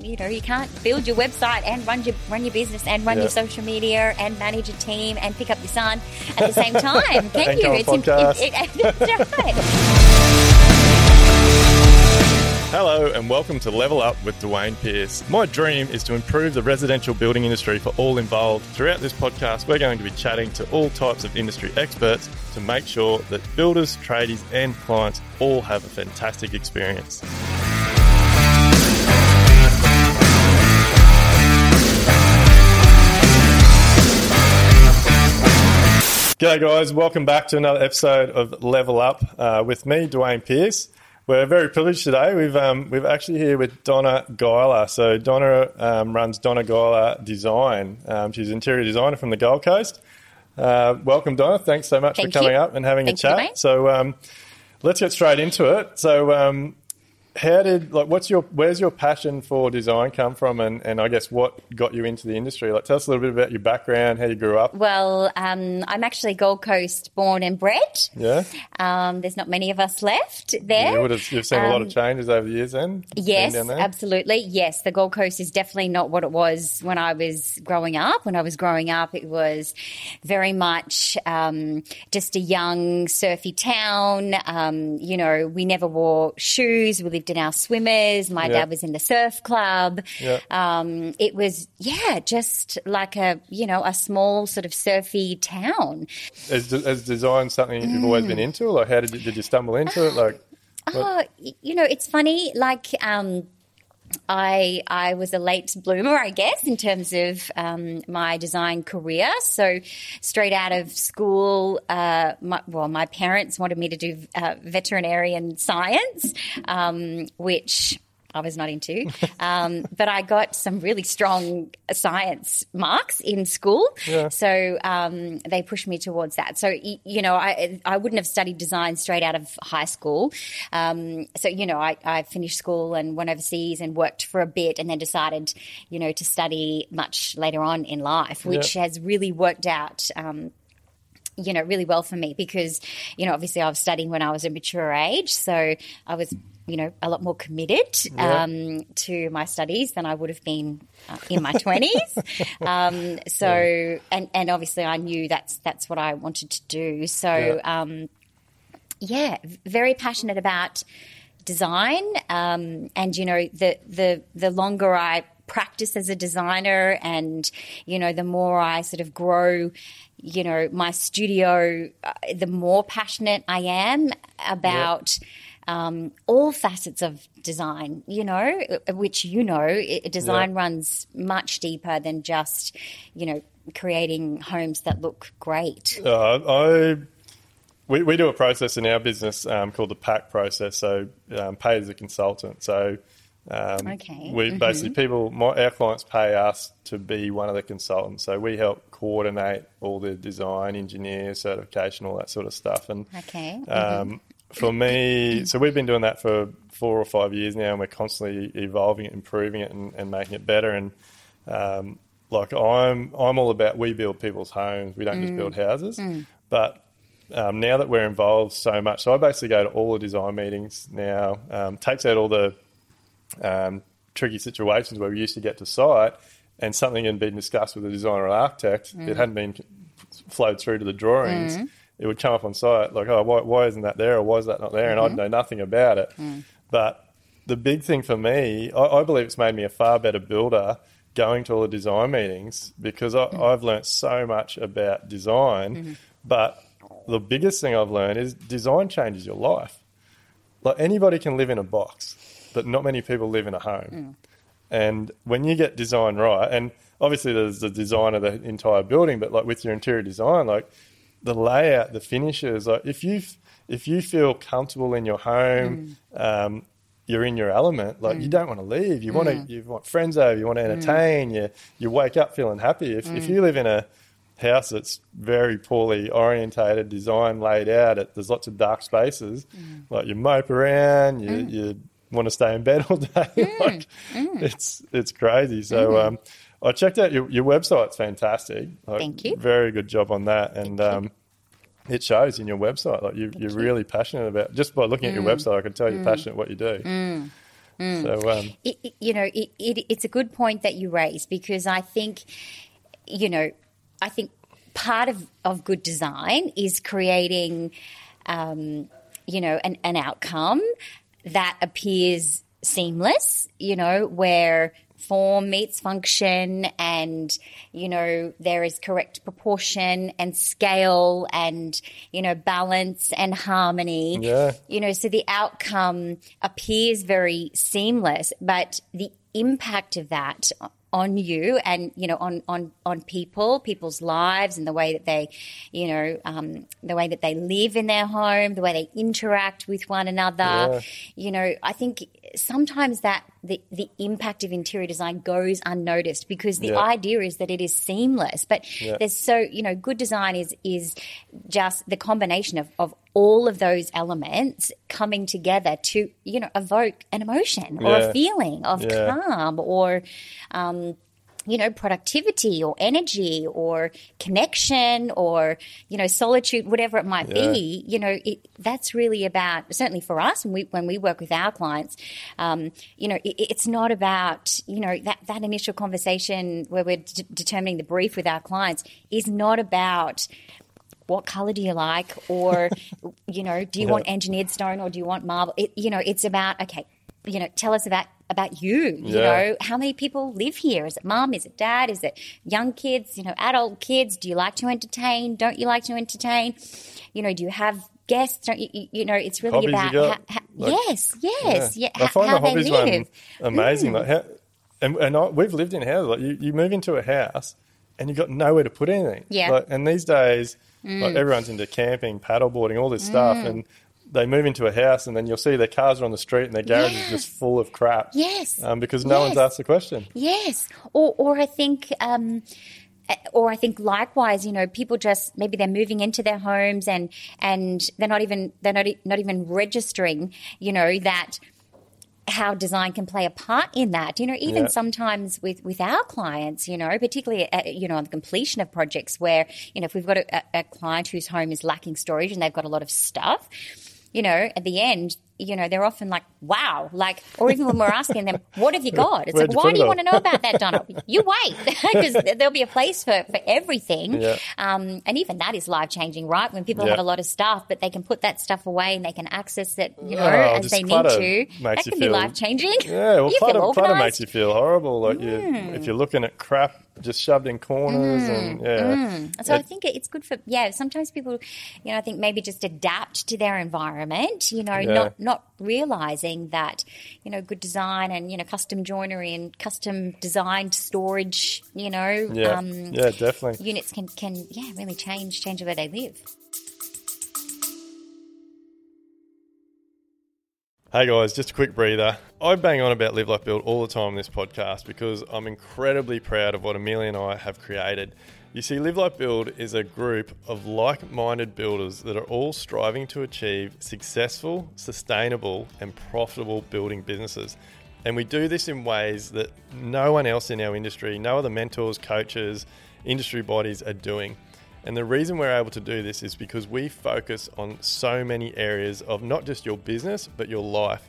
you know you can't build your website and run your run your business and run Yeah. your social media and manage a team and pick up your son at the same time. Can you? im- podcast. it- it- that's right. Hello and welcome to Level Up with Duayne Pearce. My dream is to improve the residential building industry for all involved. Throughout this podcast, we're going to be chatting to all types of industry experts to make sure that builders, tradies, and clients all have a fantastic experience. G'day, guys. Welcome back to another episode of Level Up uh, with me, Duayne Pearce. We're very privileged today. We've um, we've actually here with Donna Guyler. So Donna um, runs Donna Guyler Design. Um, she's an interior designer from the Gold Coast. Uh, welcome, Donna. Thanks so much Thank for coming you. up and having Thank a chat. Duayne. so um, let's get straight into it. So um, how did like what's your where's your passion for design come from, and, and I guess what got you into the industry? Like, tell us a little bit about your background, how you grew up. Well, um, I'm actually Gold Coast born and bred. Yeah. Um, there's not many of us left there. Have, you've seen a lot of Um, changes over the years then? Yes, absolutely. Yes, the Gold Coast is definitely not what it was when I was growing up. When I was growing up, it was very much um, just a young, surfy town. Um, you know, we never wore shoes. We lived in our swimmers. My Yeah. dad was in the surf club. Yeah. Um, it was, yeah, just like a, you know, a small sort of surfy town. Is, is design something you've always been into? Like, how did you, did you stumble into it? Like, Oh, you know, it's funny. Like, um, I I was a late bloomer, I guess, in terms of um, my design career. So, straight out of school, uh, my, well, my parents wanted me to do uh, veterinarian science, um, which. I was not into, um, but I got some really strong science marks in school, so um, they pushed me towards that. So you know, I I wouldn't have studied design straight out of high school. Um, so you know, I, I finished school and went overseas and worked for a bit, and then decided, you know, to study much later on in life, which Yeah. has really worked out. You know, really well for me because, you know, obviously I was studying when I was a mature age. So I was, you know, a lot more committed Yeah. um, to my studies than I would have been uh, in my 20s. um, so, and, and obviously I knew that's, that's what I wanted to do. So, Yeah. um, yeah, very passionate about design. Um, and you know, the the the longer I practice as a designer, and you know, the more I sort of grow, you know, my studio, uh, the more passionate I am about. Um, all facets of design, you know, which you know, design runs much deeper than just, you know, creating homes that look great. uh, I we, we do a process in our business um, called the PAC process, so um, pay as a consultant. So um, Okay. we basically people, my, our clients pay us to be one of the consultants. So we help coordinate all the design, engineer, certification, all that sort of stuff. And Okay. Um, for me, so we've been doing that for four or five years now, and we're constantly evolving it, improving it, and, and making it better. And um, like I'm, I'm all about we build people's homes. We don't just build houses. But um, now that we're involved so much, so I basically go to all the design meetings now. Um, takes out all the um, tricky situations where we used to get to site and something had been discussed with the designer or architect. It mm. hadn't been flowed through to the drawings. Mm. It would come up on site like, oh, why, why isn't that there or why is that not there? And I'd mm-hmm. know nothing about it. Mm. But the big thing for me, I, I believe it's made me a far better builder going to all the design meetings because I, I've learnt so much about design. Mm-hmm. But the biggest thing I've learned is design changes your life. Like anybody can live in a box, but not many people live in a home. Mm. And when you get design right, and obviously there's the design of the entire building, but like with your interior design, like the layout, the finishes, like if you if you feel comfortable in your home, mm. um, you're in your element. Like you mm. don't want to leave. You want to you want friends over. You want to entertain. You you wake up feeling happy. If if you live in a house that's very poorly orientated, design laid out, it, there's lots of dark spaces. Mm. Like you mope around, you mm. you want to stay in bed all day. Mm. like it's it's crazy. So um, I checked out your your website's fantastic. Like, Thank you. Very good job on that, and um, it shows in your website. Like you, you're really passionate about. Just by looking at your website, I can tell you're passionate what you do. So um, it, it- you know, it, it, it's a good point that you raise because I think, you know, I think part of, of good design is creating, um, you know, an, an outcome that appears seamless, you know, where form meets function and, you know, there is correct proportion and scale and, you know, balance and harmony Yeah. you know, so the outcome appears very seamless, but the impact of that on you and you know on on on people people's lives and the way that they you know um, the way that they live in their home the way they interact with one another Yeah. you know i think sometimes that the, the impact of interior design goes unnoticed because the Yeah. idea is that it is seamless but Yeah. there's so you know good design is is just the combination of, of all of those elements coming together to you know evoke an emotion or Yeah. a feeling of calm or um, you know productivity or energy or connection or you know solitude whatever it might Yeah. be you know it, that's really about certainly for us when we when we work with our clients um, you know it, it's not about you know that that initial conversation where we're d- determining the brief with our clients is not about what color do you like or you know do you Yeah. want engineered stone or do you want marble it, you know it's about okay you know tell us about about you you Yeah. know how many people live here is it mom is it dad is it young kids you know adult kids do you like to entertain don't you like to entertain you know do you have guests don't you you, know it's really Hobbies you about got? ha- ha- Like- yes yes yeah, I find how the hobbies one live Mm. amazing. Like how, and and I, we've lived in houses. Like you, you move into a house and you've got nowhere to put anything. Yeah. Mm. Like, and these days, like everyone's into camping, paddleboarding, all this stuff, and they move into a house and then you'll see their cars are on the street and their garage is just full of crap. Yes. Um, because no one's asked the question. Yes, or or I think. Um, or I think likewise, you know, people just maybe they're moving into their homes and and they're not even they're not not even registering, you know, that how design can play a part in that. You know, even Yeah. sometimes with with our clients, you know, particularly at, you know on the completion of projects where you know if we've got a, a client whose home is lacking storage and they've got a lot of stuff, you know, at the end. You know, they're often like, wow, like, or even when we're asking them, what have you got? It's Where'd like, why do you want to know about that, Donald? You wait, because there'll be a place for, for everything. Yeah. Um, and even that is life changing, right? When people Yeah. have a lot of stuff, but they can put that stuff away and they can access it, you know, Oh, as they need to. makes That you can be feel- life changing. Yeah, well, you clutter, clutter makes you feel horrible. Like you, if you're looking at crap just shoved in corners, Mm. and yeah, So I It- think it's good for yeah. Sometimes people, you know, I think maybe just adapt to their environment. You know, Yeah. not not realizing that you know good design and you know custom joinery and custom designed storage. You know, yeah, um, yeah, definitely. units can can yeah really change change the way they live. Hey guys, just a quick breather. I bang on about Live Life Build all the time in this podcast because I'm incredibly proud of what Amelia and I have created. You see, Live Life Build is a group of like minded builders that are all striving to achieve successful, sustainable, and profitable building businesses. And we do this in ways that no one else in our industry, no other mentors, coaches, industry bodies are doing. And the reason we're able to do this is because we focus on so many areas of not just your business, but your life.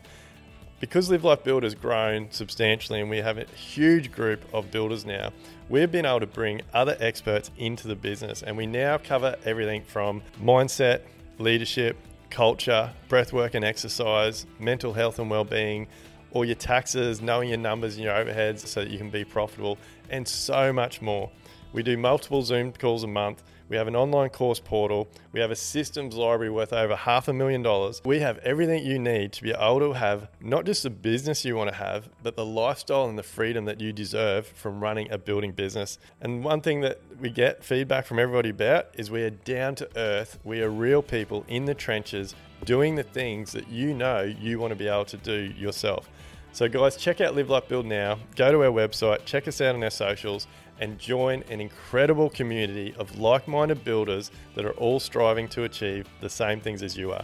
Because Live Life Build has grown substantially and we have a huge group of builders now, we've been able to bring other experts into the business. And we now cover everything from mindset, leadership, culture, breathwork and exercise, mental health and well-being, all your taxes, knowing your numbers and your overheads so that you can be profitable, and so much more. We do multiple Zoom calls a month. We have an online course portal. We have a systems library worth over half a million dollars. We have everything you need to be able to have not just the business you want to have, but the lifestyle and the freedom that you deserve from running a building business. And one thing that we get feedback from everybody about is we are down to earth. We are real people in the trenches doing the things that you know you want to be able to do yourself. So, guys, check out Live Life Build now. Go to our website, check us out on our socials, and join an incredible community of like minded builders that are all striving to achieve the same things as you are.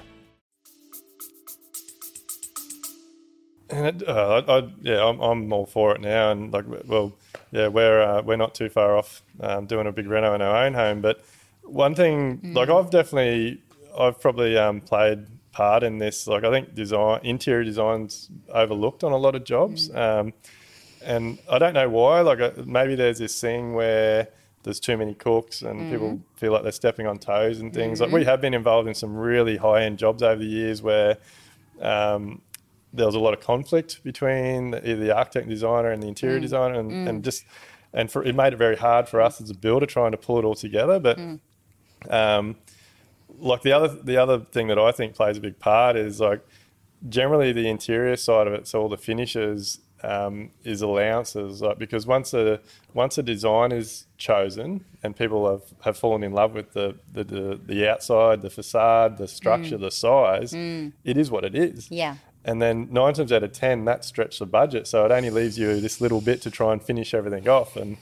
And it, uh, I, I, yeah, I'm, I'm all for it now. And like, well, yeah, we're uh, we're not too far off um, doing a big reno in our own home. But one thing, like, I've definitely, I've probably um, played part in this. Like I think design, interior design's overlooked on a lot of jobs, um, and I don't know why. Like uh, maybe there's this thing where there's too many cooks and people feel like they're stepping on toes and things. Like we have been involved in some really high end jobs over the years where. Um, there was a lot of conflict between the, the architect and designer and the interior designer, and, and just and for it made it very hard for us as a builder trying to pull it all together. But um, like the other the other thing that I think plays a big part is like generally the interior side of it, so all the finishes um, is allowances. Like because once a once a design is chosen and people have, have fallen in love with the, the, the, the outside, the facade, the structure, the size, it is what it is. Yeah. And then nine times out of ten, that stretched the budget. So it only leaves you this little bit to try and finish everything off. And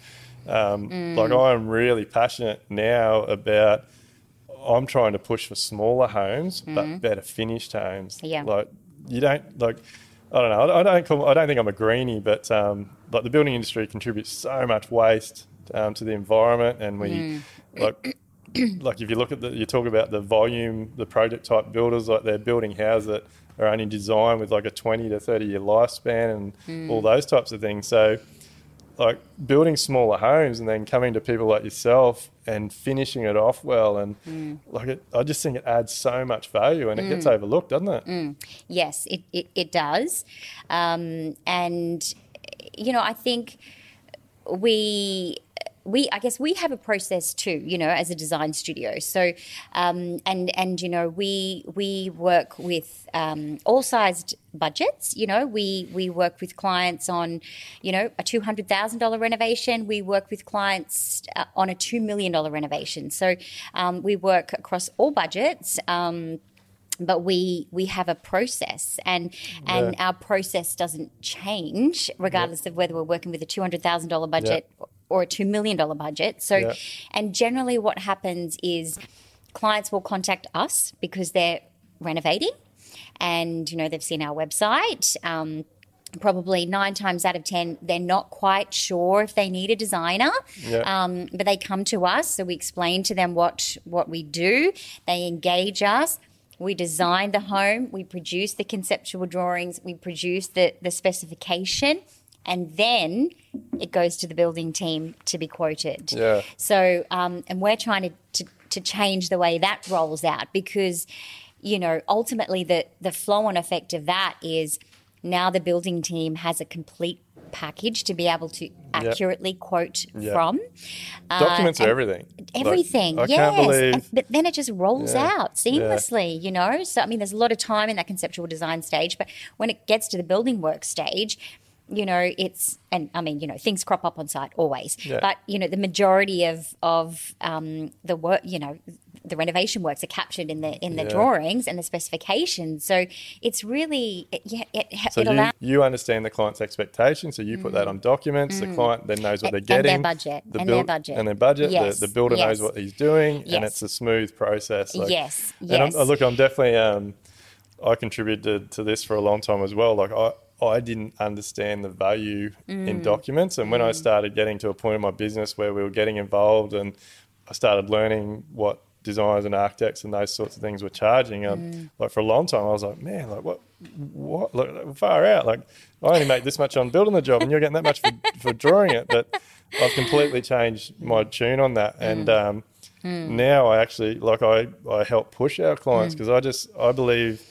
um, like I'm really passionate now about. I'm trying to push for smaller homes, but better finished homes. Yeah. Like you don't like. I don't know. I don't. Call, I don't think I'm a greenie, but um, like the building industry contributes so much waste um, to the environment, and we like like if you look at the, you talk about the volume, the project type builders, like they're building houses that are only designed with like a 20 to 30 year lifespan and all those types of things. So, like building smaller homes and then coming to people like yourself and finishing it off well, and mm. like it, I just think it adds so much value and it gets mm. overlooked, doesn't it? Mm. Yes, it, it, it does. Um, and, you know, I think we we I guess we have a process too, you know, as a design studio. So, um, and and you know, we we work with um, all sized budgets. You know, we we work with clients on, you know, a two hundred thousand dollar renovation. We work with clients uh, on a two million dollar renovation. So, um, we work across all budgets. Um, but we we have a process and and Yeah. our process doesn't change regardless of whether we're working with a two hundred thousand dollar budget or a two million dollar budget. So, Yeah. and generally, what happens is clients will contact us because they're renovating, and you know they've seen our website. Um, Probably nine times out of ten, they're not quite sure if they need a designer, Yeah. um, but they come to us. So we explain to them what what we do. They engage us. We design the home. We produce the conceptual drawings. We produce the the specification, and then it goes to the building team to be quoted. Yeah. So, um, and we're trying to, to to change the way that rolls out because, you know, ultimately the the flow on effect of that is now the building team has a complete package to be able to accurately quote Yeah. from. Documents are and everything. Like, Everything, I yes. believe. But then it just rolls Yeah, out yeah. seamlessly, you know? So, I mean, there's a lot of time in that conceptual design stage, but when it gets to the building work stage, you know, it's, and I mean, you know, things crop up on site always, Yeah. but, you know, the majority of, of um, the work, you know, the renovation works are captured in the in the Yeah. drawings and the specifications. So it's really it, yeah it, So it you, allows you understand the client's expectations, so you put that on documents. The client then knows what they're Mm. And their getting, budget, the and their budget. and their budget. Yes, The, the builder knows what he's doing, Yes. and it's a smooth process. Like, yes And I'm, look, I'm definitely. Um, I contributed to this for a long time as well. Like I, I didn't understand the value Mm. in documents, and when I started getting to a point in my business where we were getting involved, and I started learning what designers and architects and those sorts of things were charging. Um, Mm. Like for a long time, I was like, man, like what, what, look, far out. Like I only make this much on building the job, and you're getting that much for, for drawing it. But I've completely changed my tune on that, and um, now I actually like I I help push our clients because I just I believe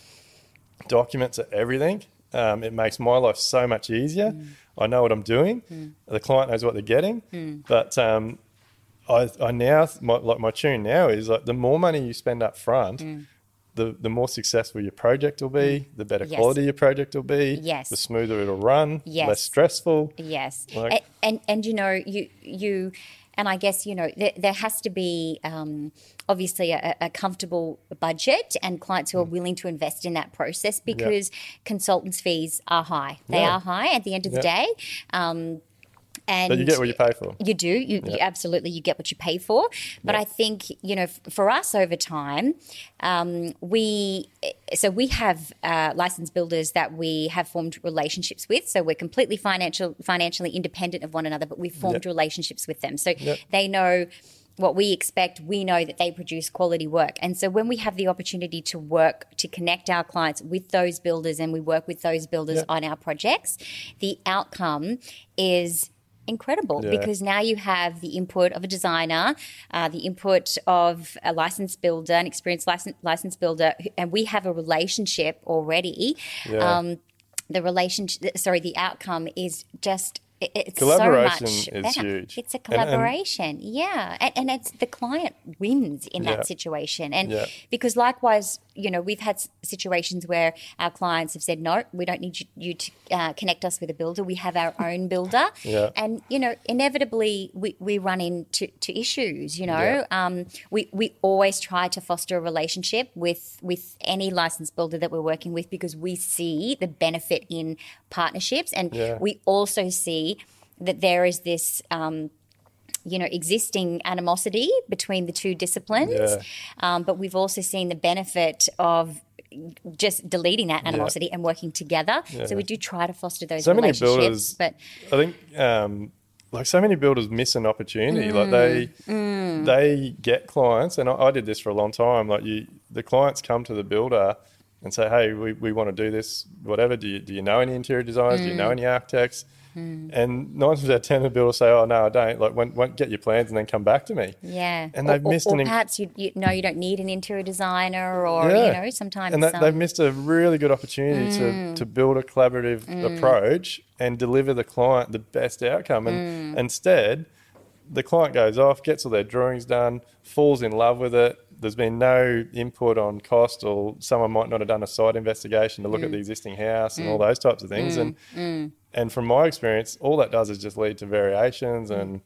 documents are everything. Um, it makes my life so much easier. Mm. I know what I'm doing. Mm. The client knows what they're getting. Mm. But um, I, I now my, like my tune now is like the more money you spend up front, the the more successful your project will be. The better Yes. quality your project will be. Yes. The smoother it'll run. Yes. Less stressful. Yes, Like- and, and and you know you you, and I guess you know there, there has to be um, obviously a, a comfortable budget and clients Mm. who are willing to invest in that process because consultants' fees are high. They are high at the end of the day. Um, and But you get what you pay for. you do. You, you absolutely you get what you pay for. But Yeah. I think you know f- for us over time, um, we so we have uh, licensed builders that we have formed relationships with. So we're completely financial financially independent of one another, but we've formed Yeah. relationships with them. So Yeah. they know. what we expect, we know that they produce quality work. And so when we have the opportunity to work to connect our clients with those builders and we work with those builders Yeah. on our projects, the outcome is incredible Yeah. because now you have the input of a designer, uh, the input of a licensed builder, an experienced license, licensed builder, and we have a relationship already. Yeah. Um, the relationship, sorry, the outcome is just. It- It's Collaboration so much is better. huge. It's a And- and- collaboration, yeah, and, and it's the client wins in Yeah. that situation, and Yeah. because likewise, you know, we've had situations where our clients have said, "No, we don't need you, you to uh, connect us with a builder. We have our own builder," Yeah. and you know, inevitably we, we run into to issues. You know, um, we we always try to foster a relationship with with any licensed builder that we're working with because we see the benefit in partnerships, and we also see that there is this. Um, you know, existing animosity between the two disciplines, Yeah. um, but we've also seen the benefit of just deleting that animosity and working together. So we do try to foster those So many relationships. builders- but I think um, like so many builders miss an opportunity. Like Mm. they they get clients, and I, I did this for a long time. Like you, the clients come to the builder and say, "Hey, we, we want to do this. Whatever. Do you do you know any interior designers? Do you Mm. know any architects?" Mm-hmm. And nine times out of ten, the builders say, "Oh no, I don't." Like, when, when, get your plans and then come back to me. yeah, And they've or, missed or an perhaps you, you know you don't need an interior designer, or Yeah. you know sometimes and that, um, they've missed a really good opportunity to, mm. to build a collaborative mm. approach and deliver the client the best outcome. And mm. instead, the client goes off, gets all their drawings done, falls in love with it. There's been no input on cost, or someone might not have done a site investigation to look at the existing house and all those types of things. And and from my experience, all that does is just lead to variations and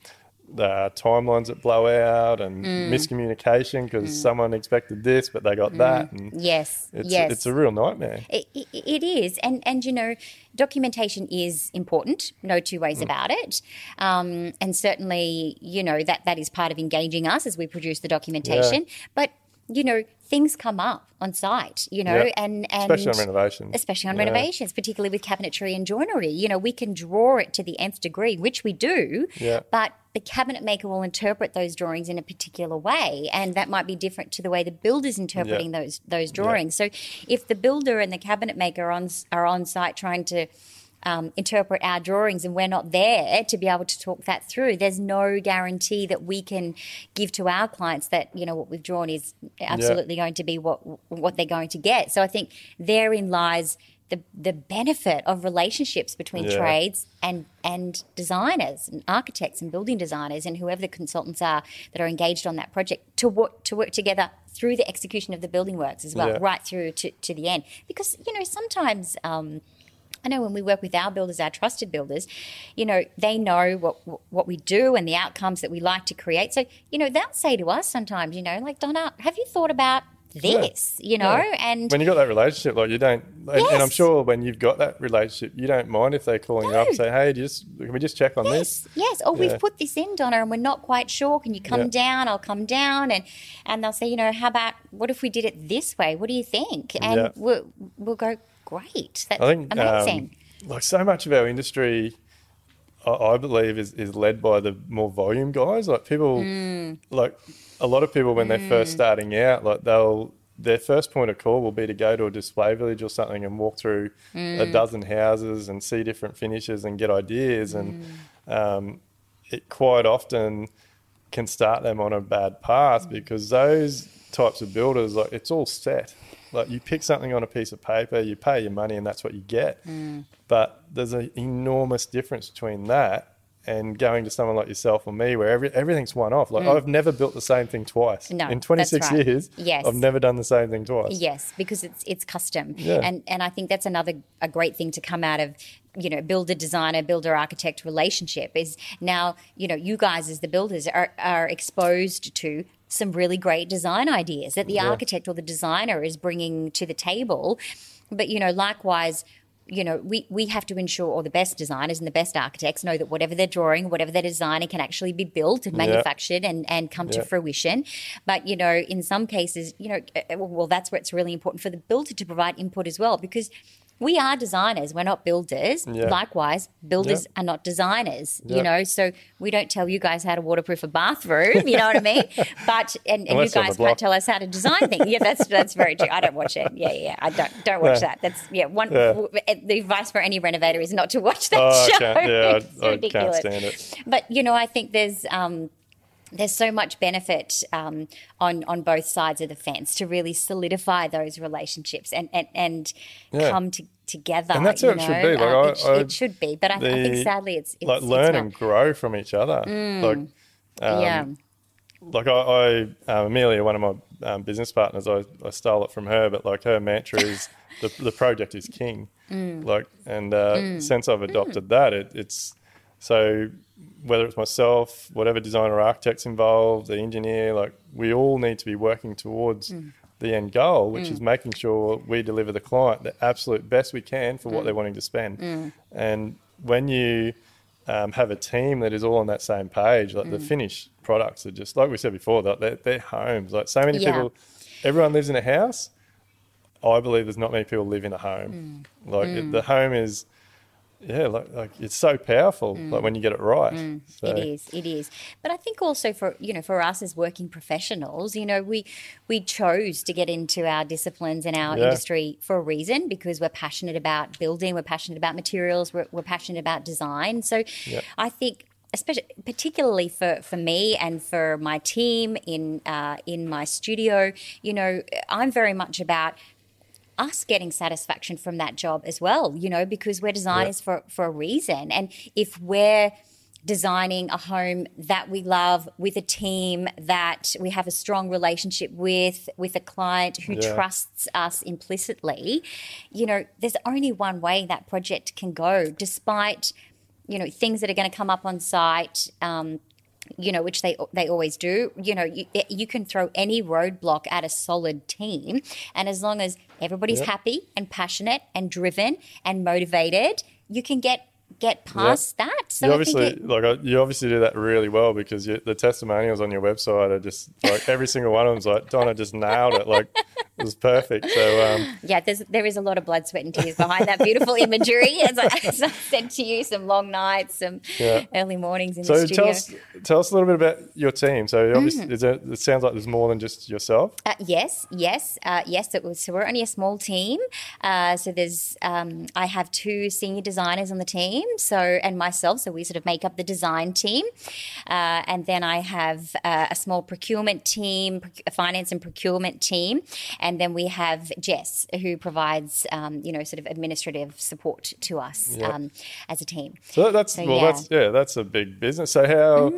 the timelines that blow out and miscommunication because someone expected this but they got that and yes, it's yes, it's a real nightmare. It, it, it is, and and you know, documentation is important. No two Mm. ways about it. Um, and certainly, you know that that is part of engaging us as we produce the documentation. But you know, things come up on site. You know, Yeah. and and Especially on renovations. especially on Yeah. renovations, particularly with cabinetry and joinery. You know, we can draw it to the nth degree, which we do, Yeah. but the cabinet maker will interpret those drawings in a particular way, and that might be different to the way the builder's interpreting those those drawings. So, if the builder and the cabinet maker on are on site trying to um, interpret our drawings and we're not there to be able to talk that through. There's no guarantee that we can give to our clients that you know what we've drawn is absolutely going to be what what they're going to get. So I think therein lies the the benefit of relationships between Yeah. trades and and designers and architects and building designers and whoever the consultants are that are engaged on that project to work to work together through the execution of the building works as well, Yeah. right through to, to the end. Because you know sometimes. Um, I know when we work with our builders, our trusted builders, you know, they know what what we do and the outcomes that we like to create. So, you know, they'll say to us sometimes, you know, like Donna, have you thought about this? You know, Yeah. and when you got that relationship, like you don't, and, and I'm sure when you've got that relationship, you don't mind if they're calling you up and say, "Hey, just can we just check on this?" Yes, yes. Oh, or Yeah. we've put this in, Donna, and we're not quite sure. Can you come Yeah. down? I'll come down, and and they'll say, you know, how about what if we did it this way? What do you think? And Yeah. we'll we'll go great. That's I think amazing. Um, like so much of our industry, I, I believe, is, is led by the more volume guys. Like people, Mm. like a lot of people when they're first starting out, like they'll their first point of call will be to go to a display village or something and walk through a Mm. dozen houses and see different finishes and get ideas. And Mm. um, it quite often can start them on a bad path because those types of builders, like it's all set. Like you pick something on a piece of paper, you pay your money, and that's what you get. Mm. But there's an enormous difference between that and going to someone like yourself or me, where every, everything's one off. Like I've never built the same thing twice. Mm. No, in 26 that's right. years, Yes. I've never done the same thing twice. Yes, because it's it's custom, Yeah. and and I think that's another a great thing to come out of you know builder designer builder architect relationship is now you know you guys as the builders are are exposed to some really great design ideas that the Yeah. architect or the designer is bringing to the table, but you know likewise. You know, we, we have to ensure, or the best designers and the best architects know that whatever they're drawing, whatever they're designing can actually be built and Yeah. manufactured and, and come to fruition. But, you know, in some cases, you know, uh, well, that's where it's really important for the builder to provide input as well because we are designers. We're not builders. Yeah. Likewise, builders Yeah. are not designers. Yeah. You know, so we don't tell you guys how to waterproof a bathroom. You know what I mean? But and, and you Unless on the guys can't tell us how to design things. Yeah, that's that's very true. I don't watch it. Yeah, yeah, I don't don't watch that. That's yeah. One the advice for any renovator is not to watch that Oh, show. yeah, It's I, I can't ridiculous. stand it. But you know, I think there's um, there's so much benefit um, on on both sides of the fence to really solidify those relationships and and, and Yeah. come to, together. And that's how it should be. Like, Uh, I- it, I- it should be, but I, I think sadly it's, it's like learn not. and grow from each other. Like, um, yeah, like I, I um, Amelia, one of my um, business partners, I, I stole it from her, but like her mantra is the, the project is king. Mm. Like, and uh, since I've adopted that, it, it's so whether it's myself, whatever designer or architects involved, the engineer, like we all need to be working towards Mm. the end goal, which is making sure we deliver the client the absolute best we can for what they're wanting to spend. And when you um, have a team that is all on that same page, like Mm. the finished products are just like we said before, that they're, they're homes. Like so many Yeah. people, everyone lives in a house. I believe there's not many people live in a home. Mm. Like the home is, yeah, like, like it's so powerful. Like when you get it right. So, Mm. It is, it is. But I think also for you know for us as working professionals, you know, we we chose to get into our disciplines and our Yeah. industry for a reason because we're passionate about building, we're passionate about materials, we're, we're passionate about design. So Yeah. I think. Especially, particularly for, for me and for my team in uh, in my studio, you know, I'm very much about us getting satisfaction from that job as well, you know, because we're designers for, for a reason. And if we're designing a home that we love with a team that we have a strong relationship with, with a client who Yeah. trusts us implicitly, you know, there's only one way that project can go, despite, you know, things that are going to come up on site. Um, you know, which they they always do. You know, you, eh, you can throw any roadblock at a solid team, and as long as everybody's Yep. happy and passionate and driven and motivated, you can get get past that. So you I think obviously it, like uh, you obviously do that really well because you, the testimonials on your website are just like every single one of them's like Donna just nailed it like it was perfect so um, yeah, there's there is a lot of blood, sweat, and tears behind that beautiful imagery. As I, as I said to you, some long nights, some Yeah. early mornings in so the studio. tell us tell us a little bit about your team so obviously is there, it sounds like there's more than just yourself Uh, yes, yes, uh, yes. It was. So we're only a small team. Uh, so there's, um, I have two senior designers on the team. So and myself. So we sort of make up the design team, uh, and then I have uh, a small procurement team, a finance and procurement team, and then we have Jess who provides, um, you know, sort of administrative support to us Yeah. um, as a team. So that- that's So, well, yeah. Mm. that's yeah, that's a big business. So how?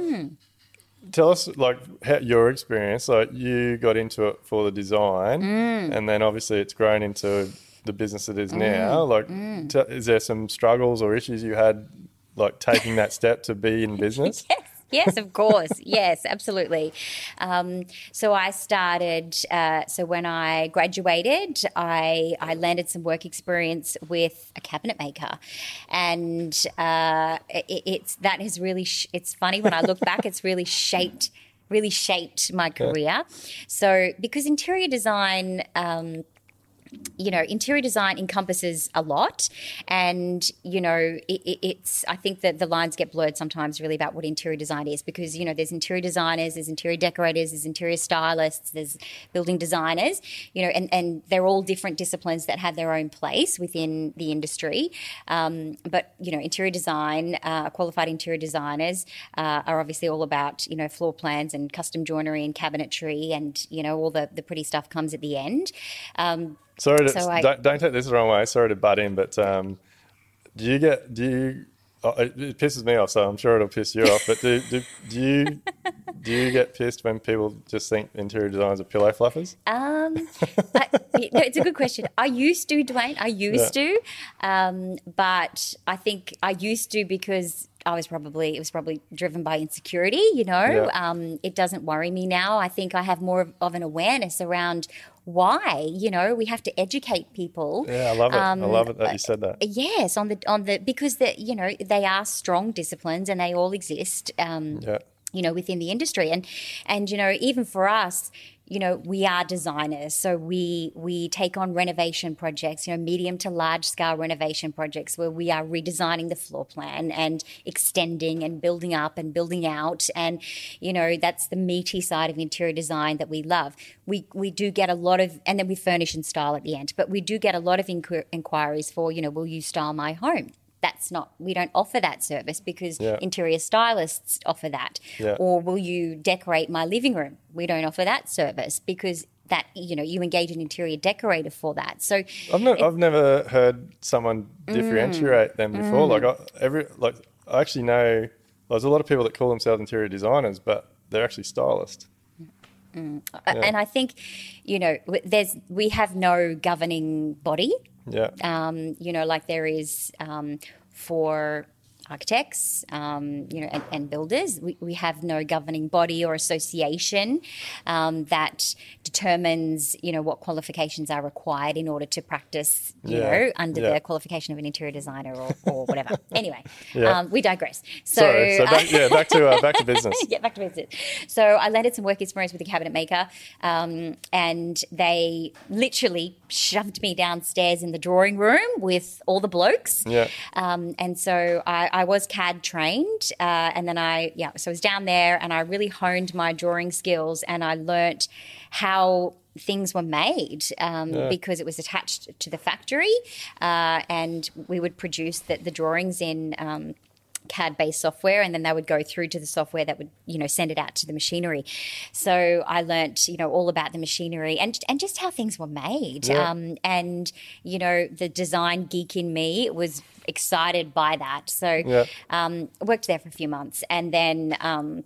Tell us like how, your experience. Like you got into it for the design, Mm. and then obviously it's grown into the business it is now. Like, Mm. t- is there some struggles or issues you had, like taking that step to be in business? Yes, yes, of course. yes, absolutely. Um, so I started. Uh, so when I graduated, I I landed some work experience with a cabinet maker, and uh, it, it's that has really. Sh- it's funny when I look back. It's really shaped. Really shaped my career. So because interior design. Um, you know, interior design encompasses a lot, and you know, it, it, it's. I think that the lines get blurred sometimes, really, about what interior design is, because you know, there's interior designers, there's interior decorators, there's interior stylists, there's building designers, you know, and and they're all different disciplines that have their own place within the industry. Um, but you know, interior design, uh, qualified interior designers uh, are obviously all about you know floor plans and custom joinery and cabinetry, and you know, all the the pretty stuff comes at the end. Um, Sorry, to, So I- don't, don't take this the wrong way. Sorry to butt in, but um, do you get do you? Oh, it, it pisses me off, so I'm sure it'll piss you off. But do, do, do you do you get pissed when people just think interior designers are pillow fluffers? Um, I, no, it's a good question. I used to, Duayne. I used to, um, but I think I used to because I was probably it was probably driven by insecurity. You know, Yeah. um, it doesn't worry me now. I think I have more of, of an awareness around why. You know, we have to educate people. Yeah, I love it. I Um, love it that you said that. Yes, on the on the because the you know they are strong disciplines and they all exist. Um, Yeah. You know within the industry. And and you know even for us you know we are designers. So we we take on renovation projects you know medium to large scale renovation projects where we are redesigning the floor plan and extending and building up and building out. And you know that's the meaty side of interior design that we love. We we do get a lot of and then we furnish and style at the end but we do get a lot of inqu- inquiries for you know will you style my home that's not we don't offer that service because Yeah. interior stylists offer that Yeah. or will you decorate my living room we don't offer that service because that you know you engage an interior decorator for that so I've, no, I've never heard someone Mm. differentiate them before. Like I, every like I actually know there's a lot of people that call themselves interior designers, but they're actually stylists. and i think you know there's we have no governing body Yeah, um, you know, like there is um, for architects, um, you know, and, and builders. We, we have no governing body or association um, that determines, you know, what qualifications are required in order to practice, you Yeah, know, under yeah. the qualification of an interior designer or, or whatever. anyway, Yeah. um, we digress. So, sorry. So back, yeah, back to uh, back to business. get back to business. So I landed some work experience with a cabinet maker, um, and they literally shoved me downstairs in the drawing room with all the blokes. Yeah. Um, and so I, I was CAD trained, uh, and then I yeah, so I was down there, and I really honed my drawing skills, and I learnt how things were made um, because it was attached to the factory, uh, and we would produce the, the drawings in. Um, CAD based software and then they would go through to the software that would you know send it out to the machinery so I learnt you know all about the machinery and and just how things were made Yeah. um, and you know the design geek in me was excited by that so Yeah. um, worked there for a few months and then um,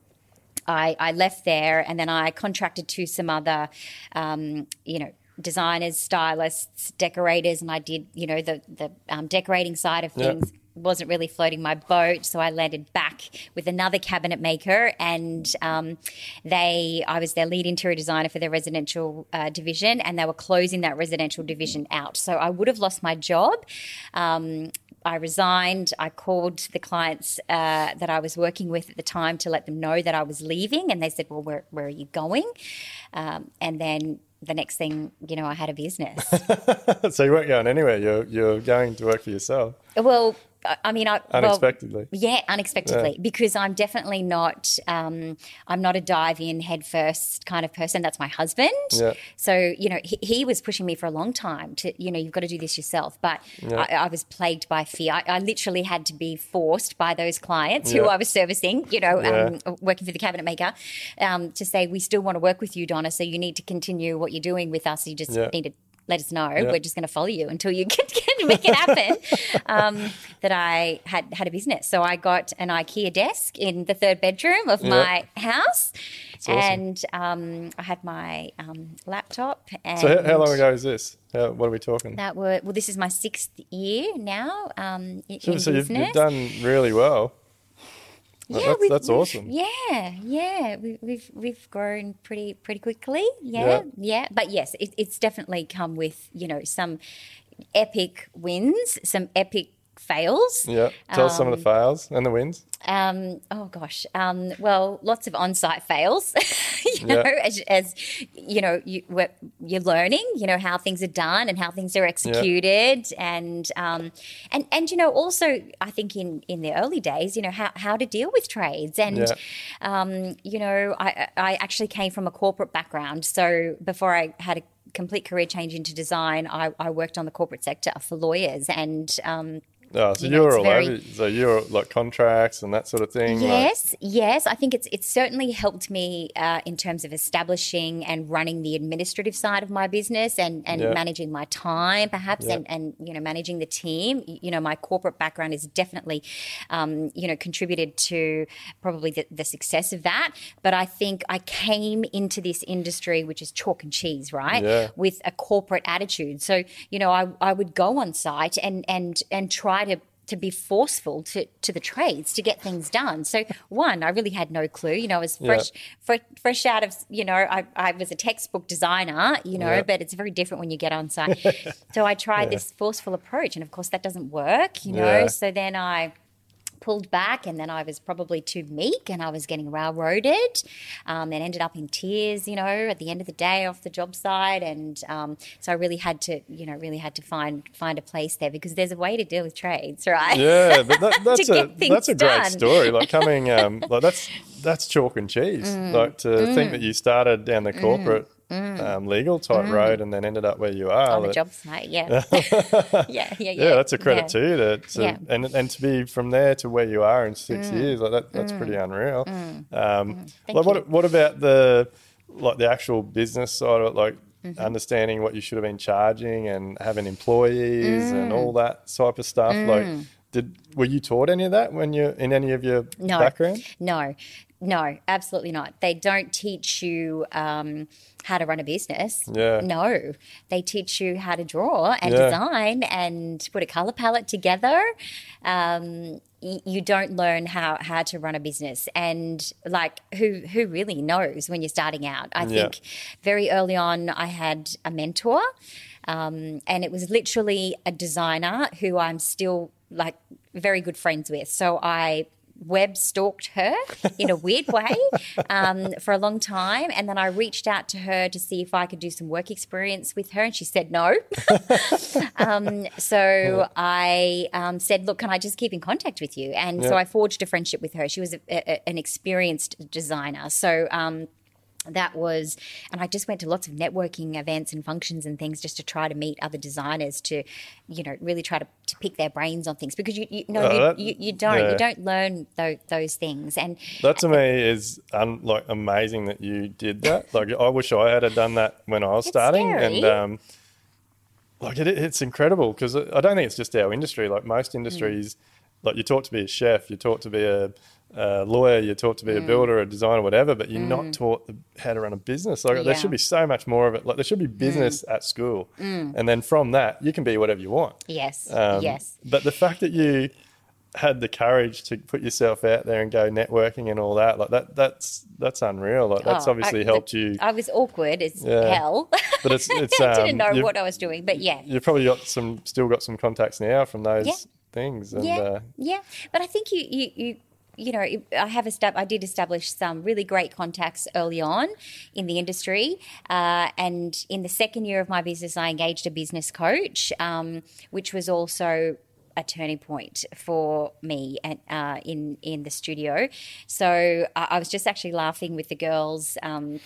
I, I left there and then I contracted to some other, um, you know, designers, stylists, decorators, and I did, you know, the the um, decorating side of things. Wasn't really floating my boat, so I landed back with another cabinet maker, and um, they. I was their lead interior designer for their residential uh, division, and they were closing that residential division out. So I would have lost my job. Um, I resigned. I called the clients uh, that I was working with at the time to let them know that I was leaving, and they said, "Well, where where are you going?" Um, and then the next thing, you know, I had a business. so you weren't going anywhere. You're you're going to work for yourself well, I- mean, I well, unexpectedly. yeah, unexpectedly, because I'm definitely not. Um, I'm not a dive in head first kind of person. That's my husband. Yeah. So you know, he, he was pushing me for a long time to, you know, you've got to do this yourself. But I, I was plagued by fear. I, I literally had to be forced by those clients who I was servicing, you know, Yeah. um, working for the cabinet maker, um, to say we still want to work with you, Donna. So you need to continue what you're doing with us. You just Yeah. need to let us know. We're just going to follow you until you can, can make it happen. um, that I had had a business, so I got an IKEA desk in the third bedroom of my house, awesome. and um, I had my um, laptop. And So how, how long ago is this? How, what are we talking? That were well. This is my sixth year now um, So, so you've, you've done really well. Well, that's- we've- that's we've- awesome. Yeah, yeah, we, we've we've grown pretty pretty quickly. Yeah, Yeah. yeah. But yes, it, it's definitely come with you know some epic wins, some epic fails. Yeah. Tell us some of the fails and the wins. Um, oh gosh. Um, well, lots of on-site fails. you know, Yeah. as, as you know, you, you're learning. You know how things are done and how things are executed, and um, and and you know, also, I think in in the early days, you know how how to deal with trades, and Yeah. um, you know, I I actually came from a corporate background, so before I had a complete career change into design, I, I worked on the corporate sector for lawyers and um, Oh, so You are all over. So you're like contracts and that sort of thing. like- Yes, yes. I think it's it's certainly helped me uh, in terms of establishing and running the administrative side of my business and, and managing my time, perhaps, and, and you know managing the team. You know, my corporate background has definitely um, you know contributed to probably the, the success of that. But I think I came into this industry, which is chalk and cheese, right? Yeah. With a corporate attitude. So you know, I I would go on site and and and try to to be forceful to, to the trades to get things done. So one, I really had no clue. You know, I was fresh, fresh, fresh out of. You know, I, I was a textbook designer. You know, Yeah. but it's very different when you get on site. so I tried this forceful approach, and of course that doesn't work. You know, Yeah. so then I pulled back, and then I was probably too meek, and I was getting railroaded, um, and ended up in tears, you know, at the end of the day off the job site, and um, so I really had to, you know, really had to find find a place there because there's a way to deal with trades, right? Yeah, but that, that's a that's a great done. story. Like coming, um, like that's that's chalk and cheese. Mm. Like to think that you started down the corporate um, legal type road and then ended up where you are. Mm. on the job site. Yeah, yeah, yeah, yeah. yeah, that's a credit yeah. to you. To, to, Yeah. and and to be from there to where you are in six years, like that, that's pretty unreal. Um, Mm. Like what what about the like the actual business side of it, like Mm-hmm. understanding what you should have been charging and having employees and Mm. all that type of stuff? Like, did were you taught any of that when you in any of your No. background? No, no, absolutely not. They don't teach you um, how to run a business. Yeah. No, they teach you how to draw and Yeah. design and put a color palette together. Um, y- you don't learn how, how to run a business and like who who really knows when you're starting out i Yeah. think very early on i had a mentor um, and it was literally a designer who i'm still like very good friends with so i web stalked her in a weird way um, for a long time and then i reached out to her to see if i could do some work experience with her and she said no um, so I um, said, "Look, can I just keep in contact with you?" And so I forged a friendship with her. She was a, a, an experienced designer, so. That was, and I just went to lots of networking events and functions and things just to try to meet other designers to, you know, really try to, to pick their brains on things because you, you no, Oh, you, you, you don't, yeah. you don't learn those, those things. And That to me is un, like amazing that you did that. Like I wish I had done that when I was starting, scary. and um, like it, it's incredible because I don't think it's just our industry. Like Mm. most industries, like you're taught to be a chef, you're taught to be a, a lawyer, you're taught to be a Mm. builder, a designer, whatever, but you're not taught the, how to run a business. Like there Yeah. Mm. should be so much more of it. Like there should be business at school, and then from that you can be whatever you want. yes, Um, yes. But the fact that you had the courage to put yourself out there and go networking and all that, like that, that's that's unreal. Like that's Oh, obviously I- helped you. I was awkward as Yeah. hell. But it's it's I um, didn't know what I was doing, but yeah, you've probably got some still got some contacts now from those Yeah. Things. And yeah, uh, yeah. But I think you, you, you, you know, I have estab- I did establish some really great contacts early on in the industry, uh, and in the second year of my business, I engaged a business coach, um, which was also a turning point for me and uh, in in the studio. So I, I was just actually laughing with the girls um,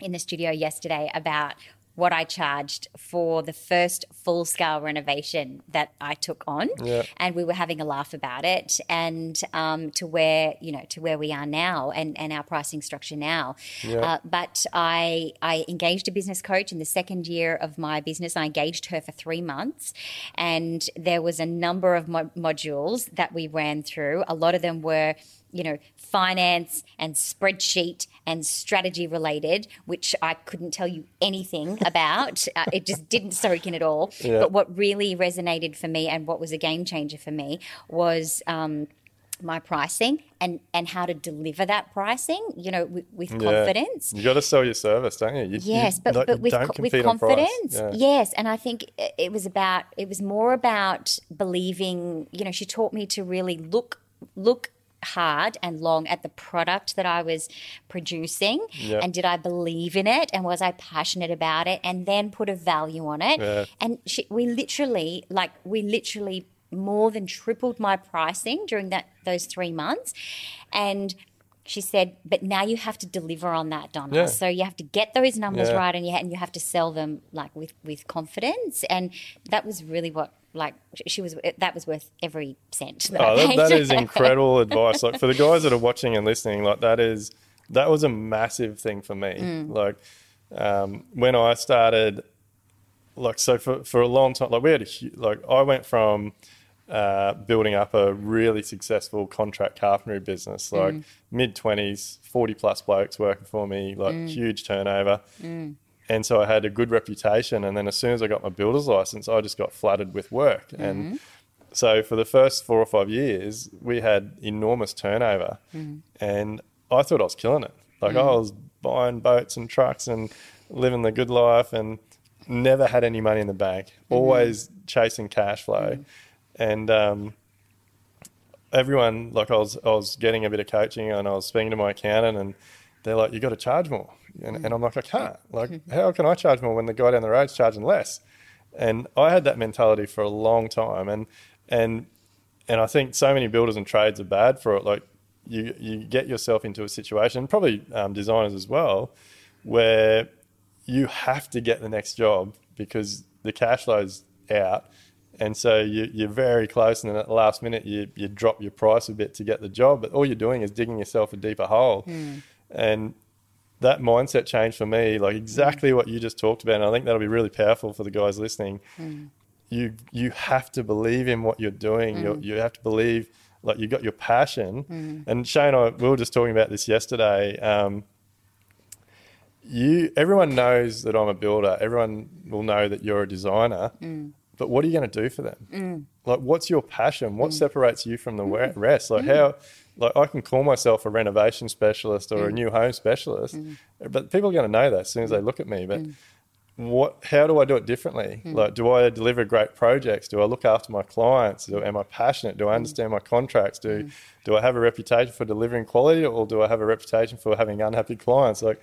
in the studio yesterday about what I charged for the first full scale renovation that I took on, Yeah. and we were having a laugh about it, and um, to where you know to where we are now, and, and our pricing structure now. Yeah. Uh, but I I engaged a business coach in the second year of my business. I engaged her for three months, and there was a number of mo- modules that we ran through. A lot of them were you know, finance and spreadsheet and strategy related, which I couldn't tell you anything about. uh, it just didn't soak in at all. Yeah. But what really resonated for me and what was a game changer for me was. Um, my pricing and and how to deliver that pricing, you know, with, with yeah. confidence. You got to sell your service, don't you? you Yes, you but, but with, co- with compete on price. confidence. Yeah. Yes, and I think it was about it was more about believing. You know, she taught me to really look look hard and long at the product that I was producing, Yeah. and did I believe in it, and was I passionate about it, and then put a value on it. Yeah. And she, we literally, like, we literally more than tripled my pricing during that those three months, and she said, "But now you have to deliver on that, Donna. Yeah. So you have to get those numbers Yeah. right, and you and you have to sell them like with with confidence." And that was really what like she was. That was worth every cent. That I Oh, that, that is incredible advice. Like for the guys that are watching and listening, like that is that was a massive thing for me. Mm. Like um, when I started, like so for for a long time, like we had a like I went from uh, building up a really successful contract carpentry business, Mm. like mid twenties, forty plus blokes working for me, like Mm. huge turnover. And so I had a good reputation. And then as soon as I got my builder's license, I just got flooded with work. Mm-hmm. And so for the first four or five years, we had enormous turnover. And I thought I was killing it. Like I was buying boats and trucks and living the good life and never had any money in the bank, always chasing cash flow. And, um, everyone like I was I was getting a bit of coaching and I was speaking to my accountant and they're like, you got to charge more, and, and I'm like, I can't. Like, how can I charge more when the guy down the road's charging less? And I had that mentality for a long time, and and and I think so many builders and trades are bad for it. Like, you you get yourself into a situation, probably um, designers as well, where you have to get the next job because the cash flow's out. And so you, you're very close, and then at the last minute, you, you drop your price a bit to get the job. But all you're doing is digging yourself a deeper hole. Hmm. And that mindset change for me, like exactly hmm. what you just talked about, and I think that'll be really powerful for the guys listening. Hmm. You you have to believe in what you're doing. You you have to believe like you've got your passion. And Shane and I we were just talking about this yesterday. Um, you everyone knows that I'm a builder. Everyone will know that you're a designer. But what are you going to do for them? Mm. Like, what's your passion? What mm. separates you from the we- mm. rest? Like, how? Like, I can call myself a renovation specialist or a new home specialist, but people are going to know that as soon as they look at me. But what? How do I do it differently? Like, do I deliver great projects? Do I look after my clients? Do, am I passionate? Do I understand my contracts? Do do I have a reputation for delivering quality, or do I have a reputation for having unhappy clients? Like,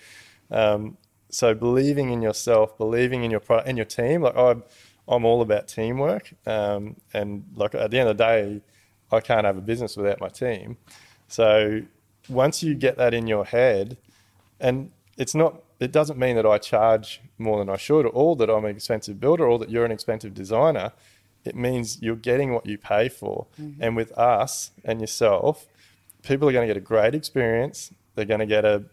um, so believing in yourself, believing in your product and your team. Like I'm, I'm all about teamwork. Um, and like at the end of the day, I can't have a business without my team. So once you get that in your head, and it's not, it doesn't mean that I charge more than I should, or that I'm an expensive builder, or that you're an expensive designer. It means you're getting what you pay for. And with us and yourself, people are going to get a great experience. They're going to get a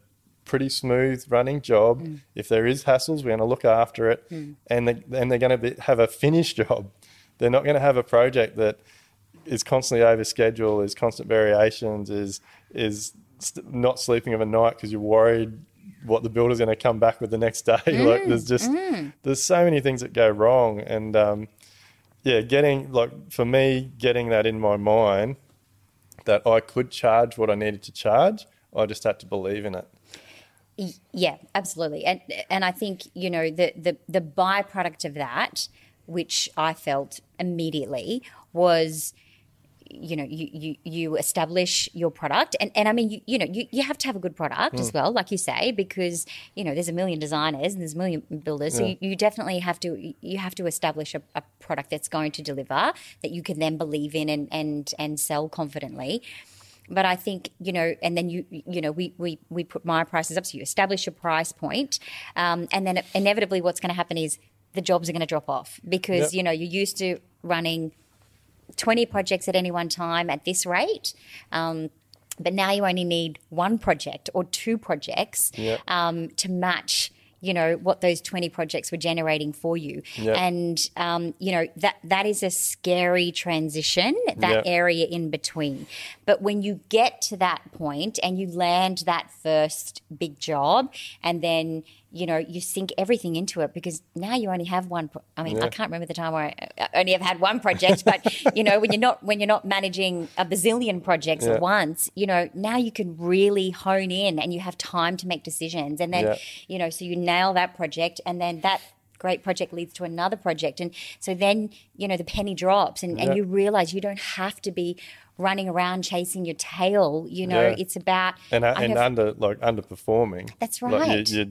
pretty smooth running job. Mm. If there is hassles, we're going to look after it, mm. and they, and they're going to be, have a finished job. They're not going to have a project that is constantly over schedule, is constant variations, is is st- not sleeping of a night because you're worried what the builder's going to come back with the next day. Mm. like there's just there's so many things that go wrong, and um, yeah, getting like for me, getting that in my mind that I could charge what I needed to charge. I just had to believe in it. Yeah, absolutely. And and I think, you know, the the the byproduct of that, which I felt immediately was you know you, you you establish your product. And, and i mean you, you know you, you have to have a good product as mm. well like you say because you know there's a million designers and there's a million builders. So you, you definitely have to you have to establish a, a product that's going to deliver that you can then believe in and and and sell confidently but I think you know, and then you you know, we we we put my prices up, so you establish a price point, um, and then inevitably, what's going to happen is the jobs are going to drop off because Yep. you know you're used to running twenty projects at any one time at this rate. Um, but now you only need one project or two projects Yep. um, to match you know what those 20 projects were generating for you Yep. and um, you know that that is a scary transition that Yep. area in between but when you get to that point and you land that first big job and then you know you sink everything into it because now you only have one pro- i mean i can't remember the time where i I only have had one project but you know when you're not when you're not managing a bazillion projects Yeah. at once you know now you can really hone in and you have time to make decisions and then Yeah. you know so you nail that project and then that great project leads to another project and so then you know the penny drops and, and you realize you don't have to be running around chasing your tail you know Yeah. it's about and uh, and under like underperforming. That's Like, right. you, you,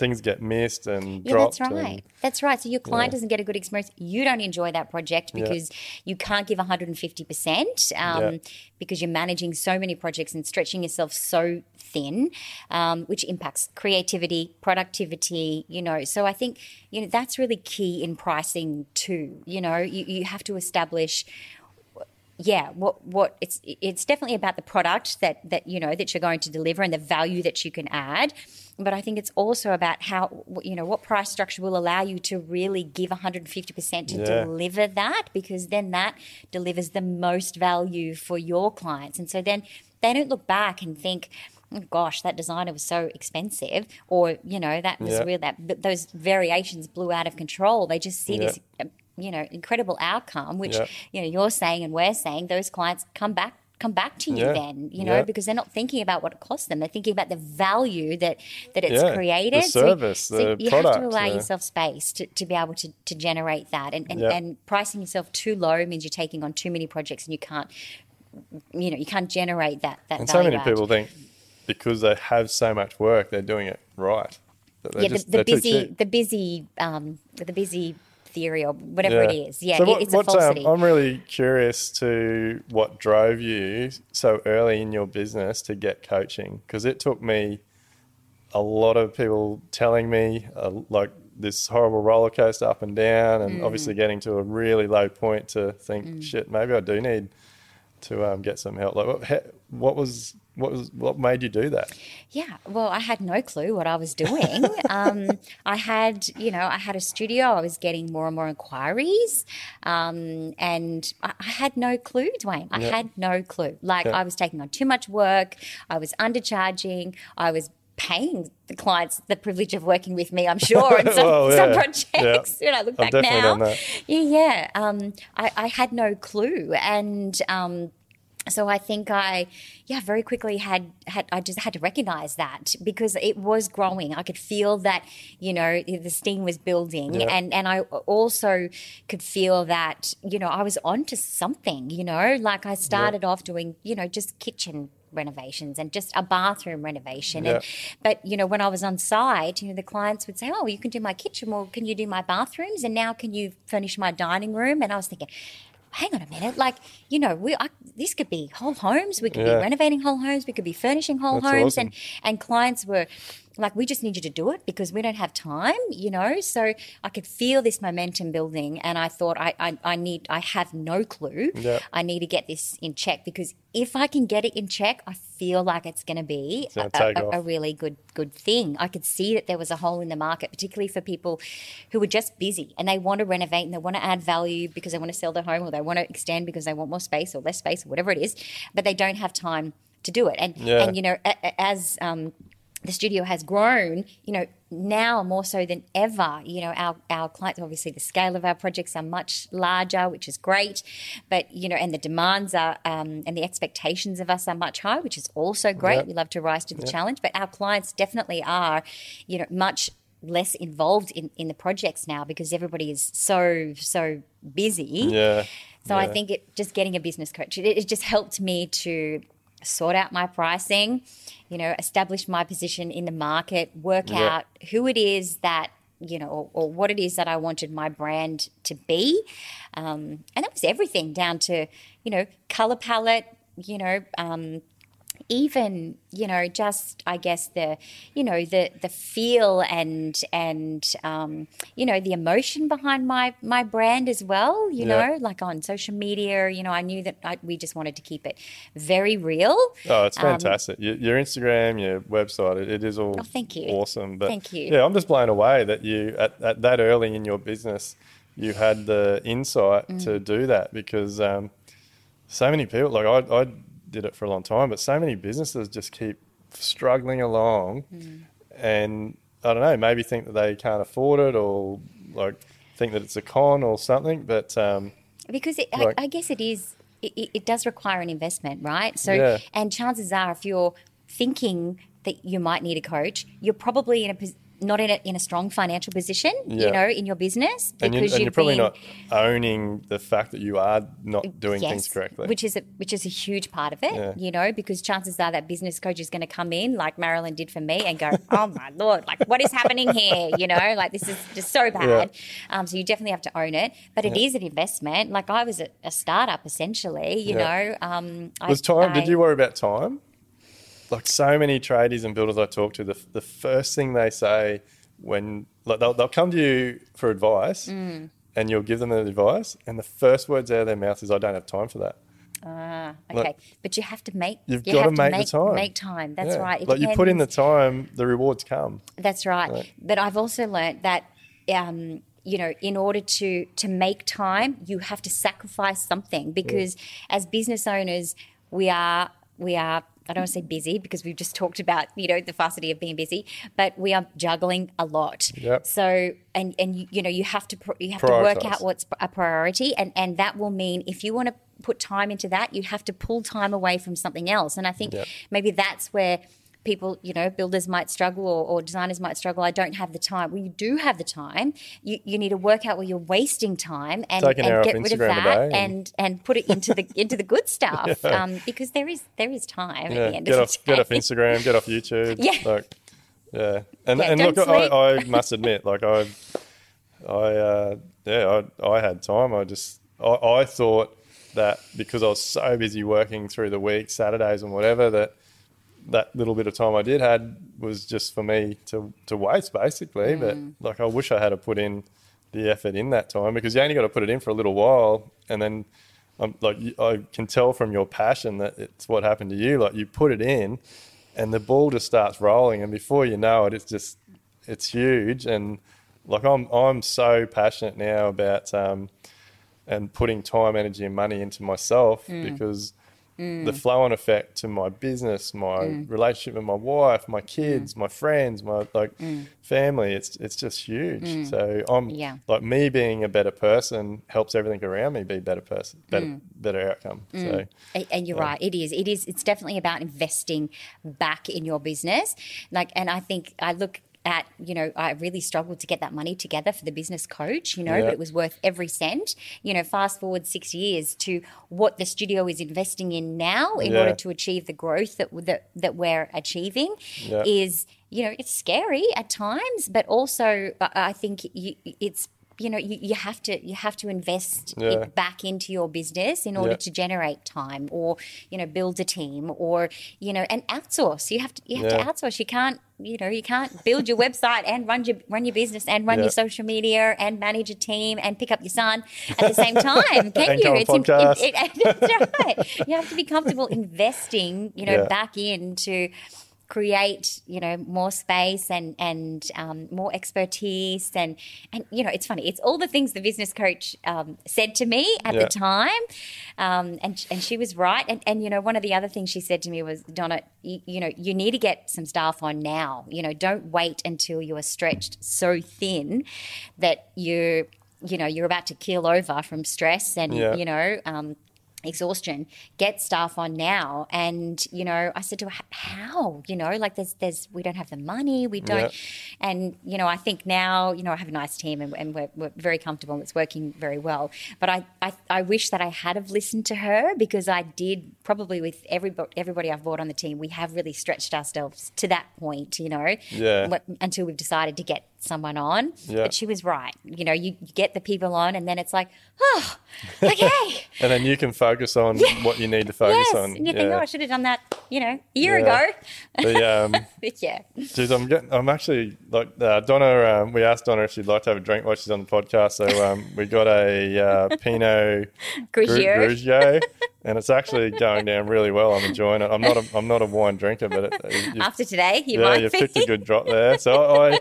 things get missed and yeah, dropped. that's right. and- That's right. So your client Yeah. doesn't get a good experience. You don't enjoy that project Yeah. because you can't give 150% um, Yeah. because you're managing so many projects and stretching yourself so thin, um, which impacts creativity, productivity, you know. So I think, you know, that's really key in pricing too. You know, you, you have to establish yeah what what it's it's definitely about the product that that you know that you're going to deliver and the value that you can add but i think it's also about how you know what price structure will allow you to really give 150% to Yeah. deliver that because then that delivers the most value for your clients and so then they don't look back and think oh, gosh that designer was so expensive or you know that was Yeah. real that those variations blew out of control they just see Yeah. this uh, you know incredible outcome which Yeah. you know you're saying and we're saying those clients come back come back to you Yeah. then you know Yeah. because they're not thinking about what it costs them they're thinking about the value that that it's Yeah, the created service, so, so the you have to allow the- yourself space to, to be able to, to generate that and and, and pricing yourself too low means you're taking on too many projects and you can't you know, you can't generate that that. And so many add. people think because they have so much work, they're doing it right. Yeah, just- the, the busy, the busy, um, the busy theory or whatever it is. Yeah, So what- it's a um, falsity. I'm really curious to what drove you so early in your business to get coaching because it took me a lot of people telling me uh, like this horrible roller coaster up and down, Mm. and obviously getting to a really low point to think, shit, maybe I do need to um, get some help. Like, what, what was what was what made you do that? Yeah, well, I had no clue what I was doing. um, I had, you know, I had a studio. I was getting more and more inquiries, um, and I, I had no clue, Duayne. I Yeah. had no clue. Like Yeah. I was taking on too much work. I was undercharging. I was paying the clients the privilege of working with me. I'm sure in some, Well, some yeah. projects. When I look I've back now, done that. yeah, yeah. Um, I, I had no clue, and um, so I think I, yeah, very quickly had had I just had to recognize that because it was growing. I could feel that, you know, the steam was building, Yeah. and and I also could feel that, you know, I was onto something. You know, like I started off doing, you know, just kitchen renovations and just a bathroom renovation. And but you know when i was on site you know the clients would say oh you can do my kitchen. Well can you do my bathrooms? And now can you furnish my dining room? And i was thinking hang on a minute. Like you know we I, this could be whole homes we could Yeah. be renovating whole homes we could be furnishing whole That's homes awesome. and and clients were like we just need you to do it because we don't have time you know? So i could feel this momentum building and i thought i i, I need i have no clue. Yeah. i need to get this in check because if i can get it in check i feel like it's going to be a, a- a really good good thing. I could see that there was a hole in the market particularly for people who were just busy and they want to renovate and they want to add value because they want to sell their home or they want to extend because they want more space or less space or whatever it is but they don't have time to do it. And Yeah. and you know as um the studio has grown, you know, now more so than ever, you know, our, our clients, obviously the scale of our projects are much larger, which is great. But, you know, and the demands are, um, and the expectations of us are much higher, which is also great. Yep. We love to rise to the challenge. But our clients definitely are, you know, much less involved in, in the projects now because everybody is so, so busy. Yeah. So I think it just getting a business coach, it, it just helped me to sort out my pricing, you know, establish my position in the market, work Yeah. out who it is that you know, or, or what it is that I wanted my brand to be, um, and that was everything down to you know color palette, you know, um, even you know just i guess the you know the the feel and and um, you know the emotion behind my my brand as well you Yeah. know like on social media you know i knew that I, we just wanted to keep it very real Oh, it's Um, fantastic. your, your Instagram, your website, it, it is all Oh, thank you. awesome. But Thank you. Yeah, I'm just blown away that you at, at that early in your business, you had the insight Mm. to do that because um, so many people like I, I did it for a long time, but so many businesses just keep struggling along, Mm. and I don't know, maybe think that they can't afford it or like think that it's a con or something. But um, because it, Like- I, I guess it is it, it- does require an investment right so Yeah. and chances are if you're thinking that you might need a coach you're probably in a not in a, in a strong financial position Yeah. you know in your business and, you, because and you're you've probably been not owning the fact that you are not doing things correctly. which is a, which is a huge part of it, Yeah. you know, because chances are that business coach is going to come in like Marilyn did for me and go, "Oh my lord, like what is happening here?" You know, like this is just so bad. Um, so you definitely have to own it, but it is an investment. Like I was a, a startup essentially, you Yeah. know. Um, I- Was time? I- did you worry about time? Like so many tradies and builders I talk to, the the first thing they say when like they'll, they'll come to you for advice, Mm. and you'll give them the advice, and the first words out of their mouth is, "I don't have time for that." Ah, Like- okay, but you have to make. You've you have to make the time. Make time. That's Yeah. right. It like you put in the time, the rewards come. That's right. Right. But I've also learnt that, um, you know, in order to to make time, you have to sacrifice something because as business owners, we are we are. I don't want to say busy because we've just talked about you know the facility of being busy, but we are juggling a lot. Yep. So and and you, you know you have to pr- you have to work out what's a priority, and and that will mean if you want to put time into that, you have to pull time away from something else. And I think Yep. maybe that's where people, you know, builders might struggle or, or, designers might struggle. I don't have the time. Well, you do have the time. You, you need to work out where you're wasting time and, and get rid of that and, and put it into the into the good stuff. yeah. um, because there is there is time yeah. at the end get of off, the day. Get off Instagram, get off YouTube. Yeah. Like, yeah. And, yeah, and look, I, I, must admit, like I, I, uh, yeah, I, I had time. I just, I, I thought that because I was so busy working through the week, Saturdays and whatever, that that little bit of time I did had was just for me to to waste basically. Mm. But like I wish I had to put in the effort in that time because you only got to put it in for a little while, and then I'm like I can tell from your passion that it's what happened to you. Like you put it in, and the ball just starts rolling, and before you know it, it's just it's huge. And like I'm I'm so passionate now about. Um, and putting time, energy, and money into myself mm. because mm. the flow on effect to my business, my mm. relationship with my wife, my kids, mm. my friends, my like mm. family, it's it's just huge. Mm. So I'm yeah. like me being a better person helps everything around me be better person, better better outcome. So and you're yeah. right, it is. It is. It's definitely about investing back in your business. Like, and I think I look at, you know, I really struggled to get that money together for the business coach, you know, yeah. but it was worth every cent. You know, fast forward six years to what the studio is investing in now in yeah. order to achieve the growth that, that, that we're achieving yeah. is, you know, it's scary at times, but also I think it's you know you, you have to you have to invest yeah. it back into your business in order yeah. to generate time or you know build a team or you know and outsource. You have to you have yeah. to outsource. You can't you know you can't build your website and run your run your business and run your social media and manage a team and pick up your son at the same time. Can you? it's in, it, right. You have to be comfortable investing you know back into create you know more space and and um, more expertise and and you know it's funny it's all the things the business coach um, said to me at yeah. the time um, and and she was right and and you know one of the other things she said to me was Donna you, you know you need to get some staff on now you know don't wait until you are stretched so thin that you you know you're about to keel over from stress and yeah. you know um, exhaustion get staff on now and you know i said to her how you know like there's there's we don't have the money we don't yep. and you know i think now you know i have a nice team and, and we're, we're, very comfortable and it's working very well but I, I i wish that i had have listened to her because i did probably with everybody everybody i've brought on the team we have really stretched ourselves to that point you know yeah. until we've decided to get someone on. Yeah. But she was right. You know, you get the people on, and then it's like, oh, okay. and then you can focus on yeah. what you need to focus yes. on. And you yeah. think, oh, I should have done that, you know, a year ago. But, um, but yeah. Geez, I'm getting, I'm actually like uh, Donna. Um, we asked Donna if she'd like to have a drink while she's on the podcast, so um, we got a uh, Pinot Grigio. Grigio and it's actually going down really well. I'm enjoying it. I'm not a, I'm not a wine drinker, but it, after today, you yeah, might you've be. picked a good drop there. So I,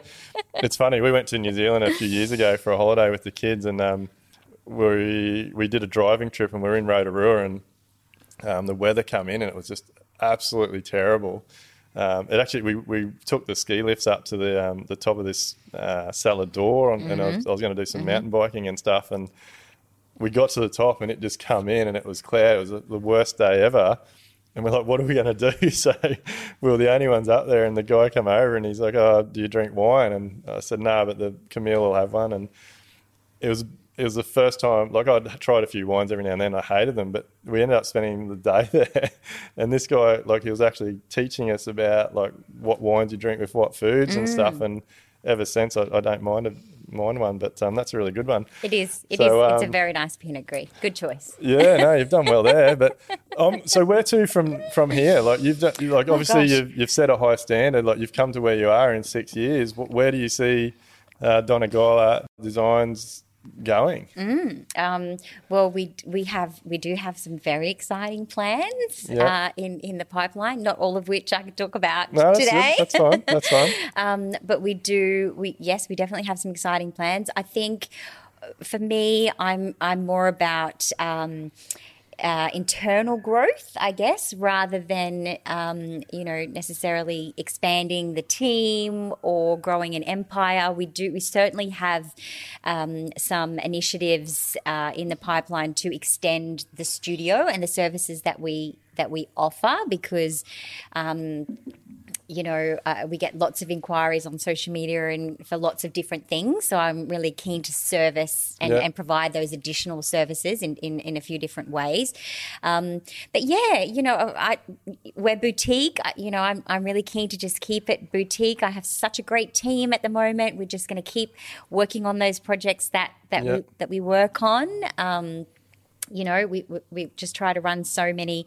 it's funny. We went to New Zealand a few years ago for a holiday with the kids, and um, we we did a driving trip, and we are in Rotorua, and um, the weather come in, and it was just absolutely terrible. Um, it actually we, we took the ski lifts up to the um, the top of this uh, Salad Door, mm-hmm. and I was, mm-hmm. was going to do some mm-hmm. mountain biking and stuff, and we got to the top and it just come in and it was clear. It was the worst day ever. And we're like, what are we going to do? So we were the only ones up there. And the guy come over and he's like, oh, do you drink wine? And I said, no, but the Camille will have one. And it was it was the first time, like I'd tried a few wines every now and then. I hated them, but we ended up spending the day there. And this guy, like, he was actually teaching us about like what wines you drink with what foods mm. and stuff. And ever since, I, I don't mind it mine one, but um, that's a really good one. It is. It so, is. It's um, a very nice Pinot Gris. Good choice. Yeah, no, you've done well there. But um, so where to from from here? Like you've done, like oh, obviously you've, you've set a high standard. Like you've come to where you are in six years. Where do you see uh, Donna Guyler Designs going? Mm, um, well, we we have we do have some very exciting plans yep. uh, in in the pipeline. Not all of which I can talk about no, that's today. That's fine. That's fine. um, but we do. We yes, we definitely have some exciting plans. I think uh, for me, I'm I'm more about. Um, uh, internal growth, I guess, rather than um, you know necessarily expanding the team or growing an empire. We do we certainly have um, some initiatives uh, in the pipeline to extend the studio and the services that we that we offer because. Um, you know, uh, we get lots of inquiries on social media and for lots of different things. So I'm really keen to service and, Yeah. and provide those additional services in, in, in a few different ways. Um, but yeah, you know, I, we're boutique. You know, I'm, I'm really keen to just keep it boutique. I have such a great team at the moment. We're just going to keep working on those projects that that Yeah. we, that we work on. Um, you know, we, we, we just try to run so many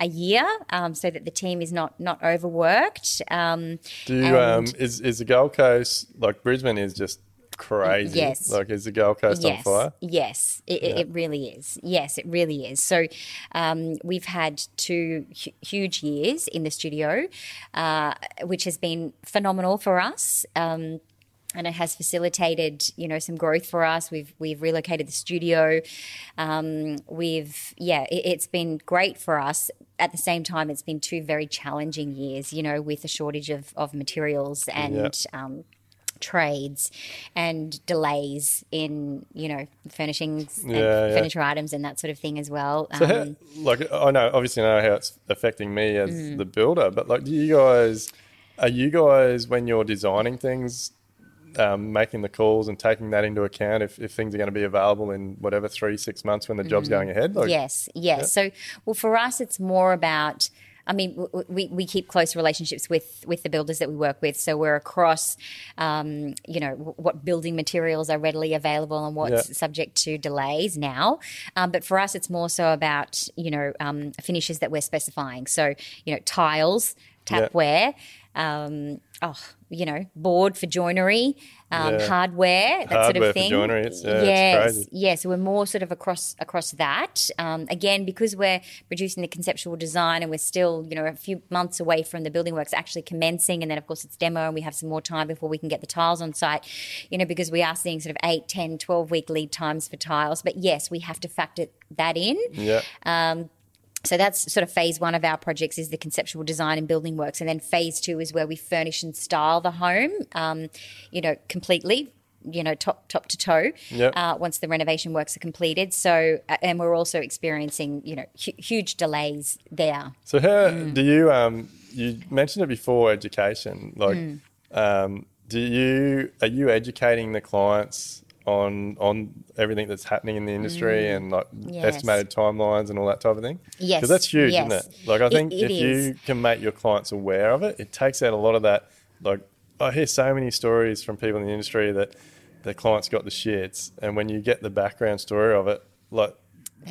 a year um, so that the team is not not overworked. Um, Do you, um, is, is the Gold Coast, like Brisbane is just crazy. Yes. Like, is the Gold Coast on fire? Yes, it, it- it really is. Yes, it really is. So um, we've had two hu- huge years in the studio, uh, which has been phenomenal for us. And it has facilitated, you know, some growth for us. We've we've relocated the studio. Um, we've yeah, it, it's been great for us. At the same time, it's been two very challenging years, you know, with a shortage of, of materials and um, trades and delays in you know furnishings and Yeah, yeah. furniture items and that sort of thing as well. So how- Um, like I know, obviously I know how it's affecting me as Mm. the builder, but like, do you guys, are you guys when you're designing things, um, making the calls and taking that into account if, if things are going to be available in whatever three six months when the job's going ahead? Like, yes, yes. So well, for us, it's more about. I mean, we, we keep close relationships with, with the builders that we work with. So we're across, um, you know, what building materials are readily available and what's Yeah. subject to delays now. Um, but for us, it's more so about, you know, um, finishes that we're specifying. So, you know, tiles, Yeah. tapware, um, oh, you know, board for joinery, um, Yeah. hardware, that sort Hardware of for thing. joinery, it's- yeah, it's yes, crazy. yeah. So we're more sort of across across that. Um, again, because we're producing the conceptual design and we're still, you know, a few months away from the building works actually commencing, and then of course it's demo, and we have some more time before we can get the tiles on site. You know, because we are seeing sort of 8, 10, 12 week lead times for tiles. But yes, we have to factor that in. Yeah. So that's sort of phase one of our projects is the conceptual design and building works, and then phase two is where we furnish and style the home, um, you know, completely, you know, top top to toe. Yep. Uh, once the renovation works are completed, so uh, and we're also experiencing, you know, hu- huge delays there. So how Mm. do you um you mentioned it before education like Mm. um do you are you educating the clients on on everything that's happening in the industry and like Mm. Yes. estimated timelines and all that type of thing? Yes, because that's huge, isn't it? Like I think it if you can make your clients aware of it, it takes out a lot of that. Like I hear so many stories from people in the industry that their clients got the shits, and when you get the background story of it, like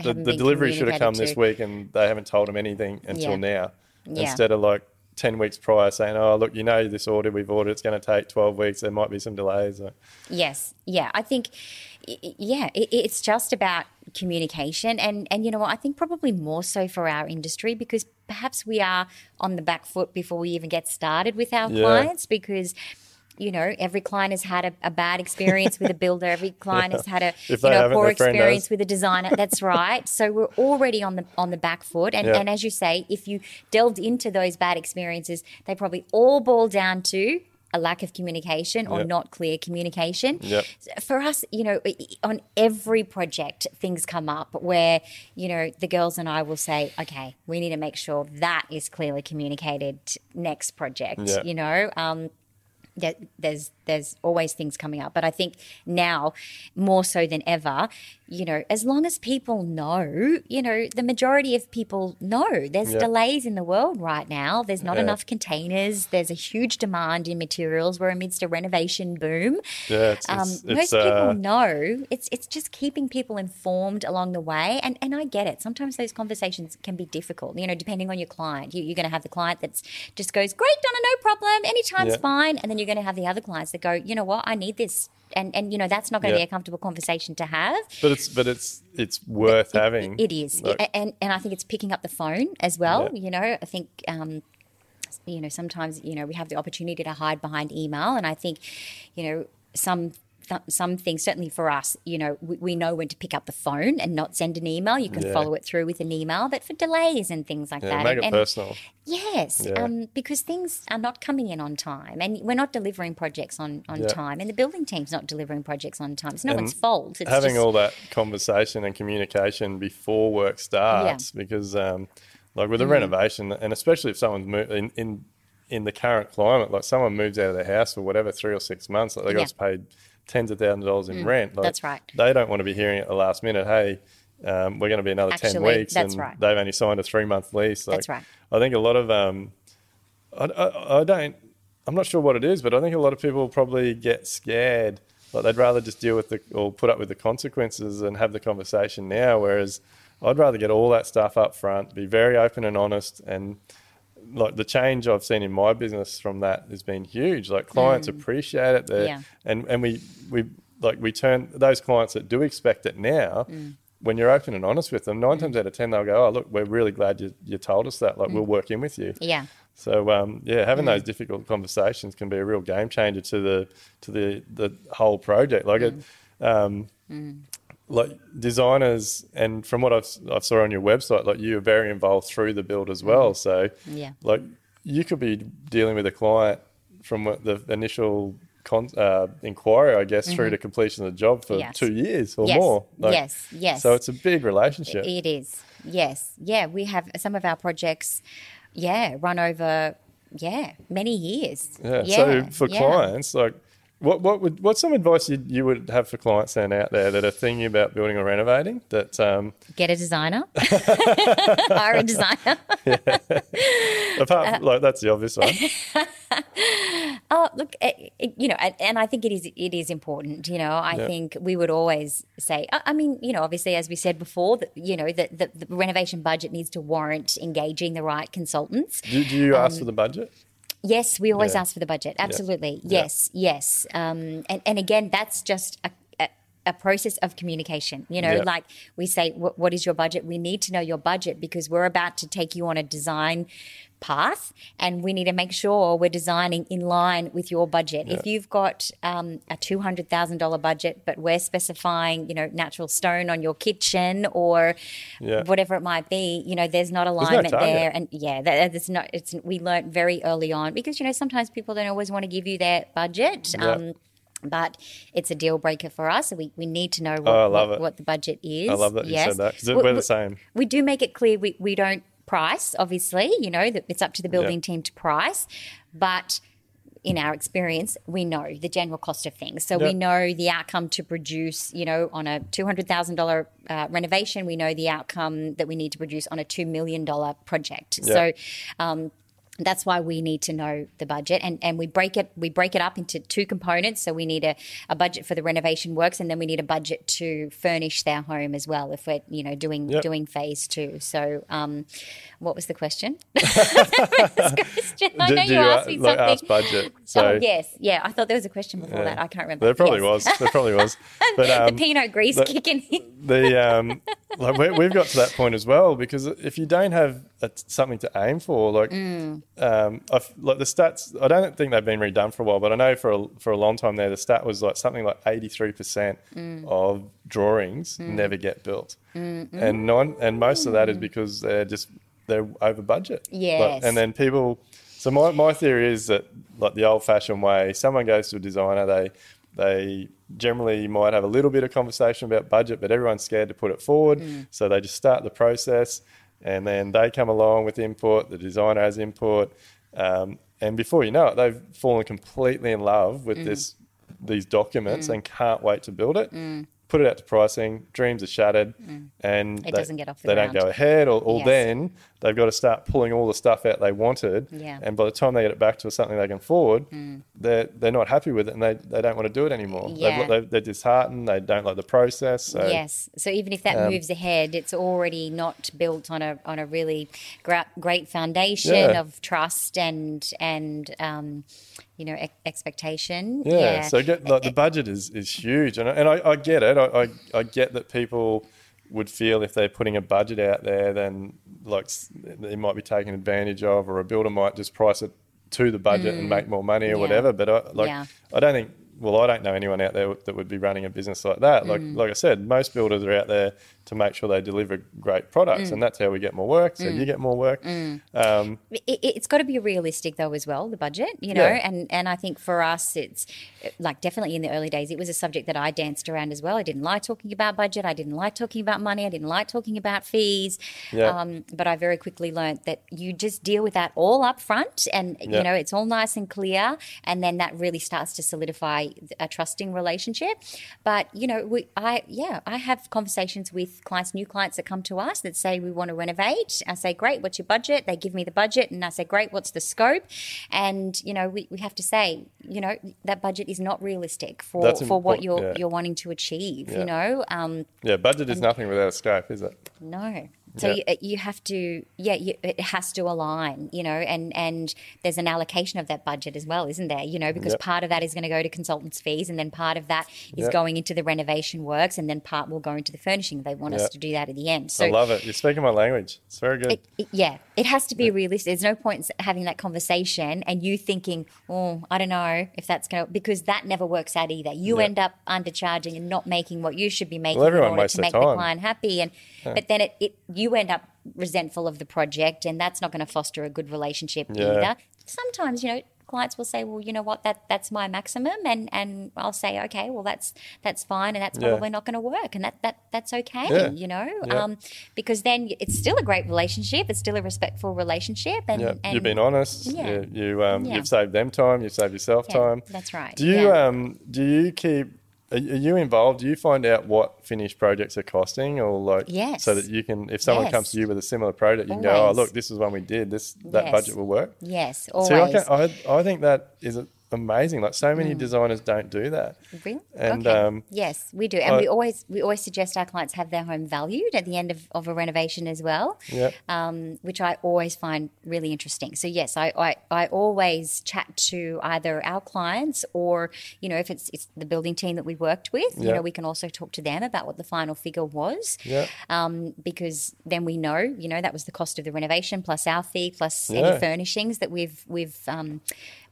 the, the delivery should have come this week, and they haven't told them anything until Yeah. now. Yeah. Instead of like ten weeks prior saying, "Oh, look, you know this order we've ordered, it's going to take twelve weeks. There might be some delays." Yes, yeah. I think, yeah, it's just about communication, and and you know what? I think probably more so for our industry because perhaps we are on the back foot before we even get started with our Yeah. clients because. You know, every client has had a, a bad experience with a builder. Every client has had a you know poor experience with a designer. That's right. So we're already on the on the back foot, and Yeah. and as you say, if you delved into those bad experiences, they probably all boil down to a lack of communication or Yep. not clear communication Yep. for us, you know, on every project, things come up where, you know, the girls and I will say, okay, we need to make sure that is clearly communicated next project, Yeah. you know. Um, there's there's always things coming up, but I think now more so than ever, you know, as long as people know, you know, the majority of people know there's Yeah. delays in the world right now. There's not Yeah. enough containers. There's a huge demand in materials. We're amidst a renovation boom. yeah, it's, Um, it's, most it's, people uh, know it's it's just keeping people informed along the way, and and I get it. Sometimes those conversations can be difficult. You know, depending on your client, you, you're going to have the client that's just goes, "Great, Donna, no problem, anytime's Yeah. fine," and then you're going to have the other clients that go, "You know what, I need this." And, and you know that's not going to Yeah. be a comfortable conversation to have. but it's but it's it's worth having. It is, Like, and and I think it's picking up the phone as well. Yeah. You know, I think um, you know sometimes you know we have the opportunity to hide behind email, and I think you know some. Th- Some things, certainly for us, you know, we, we know when to pick up the phone and not send an email. You can Yeah. follow it through with an email, but for delays and things like yeah, that, make and, it and- personal. Yes, Yeah. um, because things are not coming in on time, and we're not delivering projects on, on time, and the building team's not delivering projects on time. It's no And one's fault. It's having just, all that conversation and communication before work starts because um, like with a renovation and especially if someone's mo- in, in in the current climate, like someone moves out of their house for whatever three or six months, like they Yeah. got paid tens of thousands of dollars in rent. Like, that's right. They don't want to be hearing at the last minute, hey. Um, we're going to be another ten Actually, weeks, that's and right. they've only signed a three-month lease. Like, That's right. I think a lot of um, I, I, I don't. I'm not sure what it is, but I think a lot of people probably get scared. Like they'd rather just deal with the or put up with the consequences and have the conversation now. Whereas I'd rather get all that stuff up front, be very open and honest, and like the change I've seen in my business from that has been huge. Like clients mm. appreciate it, Yeah. and and we we like we turn those clients that do expect it now. Mm. When you're open and honest with them, nine mm. times out of ten they'll go, "Oh, look, we're really glad you, you told us that. Like, we'll work in with you." Yeah. So um, yeah, having those difficult conversations can be a real game changer to the to the the whole project. Like it, um, like designers, and from what I've I've saw on your website, like you are very involved through the build as well. So Yeah. like you could be dealing with a client from the initial con- uh, inquiry, I guess, through to completion of the job for Mm-hmm. Yes. two years or Yes. more. Yes. Yes. So it's a big relationship. It is. Yes. Yeah. We have some of our projects, yeah, run over, yeah, many years. Yeah. so for yeah. clients, like, what what would what's some advice you, you would have for clients then out there that are thinking about building or renovating? That um, Get a designer. Hire a designer. apart Uh, like that's the obvious one. Oh, look, eh, eh, you know, and, I think it is it is important. You know, I Yeah. think we would always say. I I mean, you know, obviously, as we said before, that you know, that the, the renovation budget needs to warrant engaging the right consultants. Do, do you ask for the budget? Yes, we always Yeah. ask for the budget. Absolutely. Yeah. Yes, yes. Um, and, and again, that's just a, a, process of communication. You know, Yeah. like we say, what, what is your budget? We need to know your budget because we're about to take you on a design path and we need to make sure we're designing in line with your budget. If you've got um, a $200,000 budget, but we're specifying, you know, natural stone on your kitchen or Yeah. whatever it might be, you know, there's not no alignment target. there and yeah, that, that's not. It's we learned very early on because you know sometimes people don't always want to give you their budget. Um, but it's a deal breaker for us. So we, we need to know what, Oh, what, what the budget is. I love that you said that because We- we're the same. We do make it clear we, we don't price, obviously, you know, that it's up to the building team to price. But in our experience, we know the general cost of things. So Yeah. we know the outcome to produce, you know, on a $200,000 uh, renovation, we know the outcome that we need to produce on a $2 million project. Yeah. So, um, that's why we need to know the budget and, and we break it we break it up into two components so we need a, a budget for the renovation works and then we need a budget to furnish their home as well if we're you know doing Yep. doing phase two so um, what was the question, question? I know do you you asked uh, me like something ask budget? So oh yes yeah I thought there was a question before yeah. that I can't remember There probably Yes. was. There probably was. But um, the Pinot Gris the- kicking in the um, like we, we've got to that point as well because if you don't have a, something to aim for, like Mm. um, I've, like the stats, I don't think they've been redone for a while, but I know for a, for a long time there, the stat was like something like eighty three percent Mm. of drawings never get built, and non and most of that is because they're just they're over budget. Like, Yes. and then people. So my, my theory is that like the old fashioned way, someone goes to a designer, they they generally might have a little bit of conversation about budget, but everyone's scared to put it forward. So they just start the process and then they come along with input, the designer has input. Um, and before you know it, they've fallen completely in love with mm. this these documents mm. and can't wait to build it. Mm. Put it out to pricing, dreams are shattered, and It they, doesn't get off the they don't go ahead. Or, or Yes. then they've got to start pulling all the stuff out they wanted, Yeah. and by the time they get it back to something they can afford, they're they're not happy with it, and they, they don't want to do it anymore. They've- Yeah. They've, they're disheartened. They don't like the process. So Yes. So even if that Um, moves ahead, it's already not built on a on a really great foundation Yeah. of trust and and um, you know ex- expectation. Yeah, so get like the budget is, is huge, and I, and I, I get it. I, I I get that people would feel if they're putting a budget out there, then like they might be taken advantage of, or a builder might just price it to the budget and make more money or Mm. Yeah. whatever. But I, like Yeah. I don't think. Well, I don't know anyone out there that would be running a business like that. Like Mm. like I said, most builders are out there to make sure they deliver great products, Mm. and that's how we get more work. So you get more work. Um, it, it's got to be realistic though as well the budget you know Yeah. and and i think for us it's like definitely in the early days it was a subject that i danced around as well i didn't like talking about budget i didn't like talking about money i didn't like talking about fees Yeah. um, but i very quickly learned that you just deal with that all up front and Yeah. you know it's all nice and clear and then that really starts to solidify a trusting relationship but you know we i yeah i have conversations with clients new clients that come to us that say we want to renovate i say great what's your budget they give me the budget and i say great what's the scope and you know we, we have to say you know that budget is not realistic for That's for what you're yeah. you're wanting to achieve Yeah. you know um yeah, budget is nothing without a scope, is it? no. So Yeah. you, you have to, yeah, you, it has to align, you know, and and there's an allocation of that budget as well, isn't there? You know, because Yep. part of that is going to go to consultants' fees, and then part of that is Yep. going into the renovation works, and then part will go into the furnishing. They want us to do that at the end. So I love it. You're speaking my language. It's very good. it, it- yeah, it has to be realistic. There's no point in having that conversation and you thinking, oh, I don't know if that's going to, because that never works out either. You Yeah. end up undercharging and not making what you should be making Well, everyone in order to make the client happy. And but then it, it you end up resentful of the project, and that's not going to foster a good relationship Yeah. either. Sometimes, you know. Clients will say, "Well, you know what? That that's my maximum," and and I'll say, "Okay, well, that's that's fine, and that's Yeah. probably not going to work, and that that that's okay." Yeah. You know, Yeah. um, because then it's still a great relationship. It's still a respectful relationship, and, and you've been honest. Yeah. You, you um, you've saved them time. You've saved yourself time. that's right, Do you um do you keep are you involved? Do you find out what finished projects are costing, or like Yes. so that you can, if someone Yes. comes to you with a similar project, you can go, oh look, this is one we did. This that Yes. budget will work. yes, always. See, I, can, I I think that is amazing. Like so many designers don't do that. Really? And, okay. um, yes, we do, and I- we always we always suggest our clients have their home valued at the end of, of a renovation as well. Yeah. um, which I always find really interesting. So yes, I, I, I always chat to either our clients or you know if it's it's the building team that we worked with, you know we can also talk to them about what the final figure was. Yeah. Um, because then we know you know that was the cost of the renovation plus our fee plus Yeah. any furnishings that we've we've um,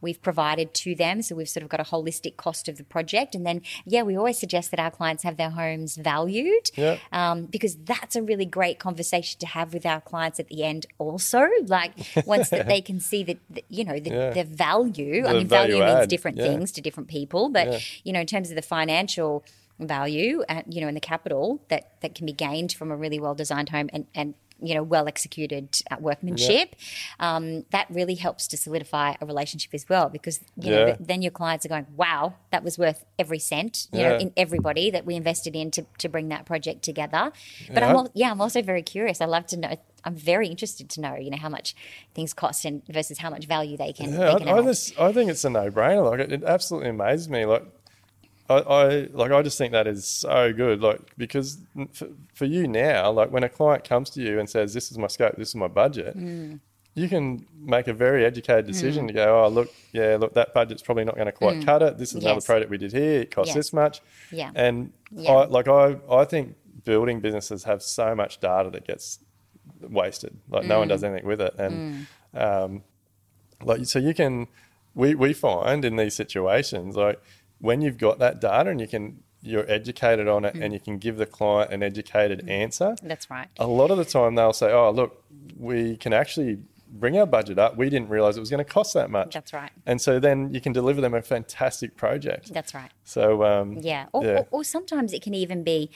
we've provided to them. So we've sort of got a holistic cost of the project, and then yeah, we always suggest that our clients have their homes valued Yeah. um, because that's a really great conversation to have with our clients at the end. Also, like once that they can see that that, you know the, Yeah. the value. I mean, value, value means different yeah. things to different people, but you know, in terms of the financial value, and you know, and the capital that that can be gained from a really well designed home and and you know, well executed workmanship. Um, that really helps to solidify a relationship as well, because you know, Yeah. th- then your clients are going, "Wow, that was worth every cent." You know, in everybody that we invested in to, to bring that project together. But Yeah. I'm yeah, I'm also very curious. I love to know. I'm very interested to know, you know, how much things cost and versus how much value they can. Yeah, they can I, I, just, I think it's a no-brainer. Like it, it absolutely amazes me. Like I, I like I just think that is so good. Like because for, for you now, like when a client comes to you and says, "This is my scope, this is my budget," Mm. you can make a very educated decision to go, "Oh, look, yeah, look, that budget's probably not going to quite cut it. This is another Mm. Yes. project we did here. It costs this much." Yeah. And Yeah. I, like I, I think building businesses have so much data that gets wasted. Like no one Mm. does anything with it, and um, like so you can we we find in these situations like when you've got that data and you can you're educated on it and you can give the client an educated answer That's right. a lot of the time they'll say oh look we can actually bring our budget up we didn't realize it was going to cost that much That's right. and so then you can deliver them a fantastic project That's right. so um, Yeah. Or, yeah. Or, or sometimes it can even be,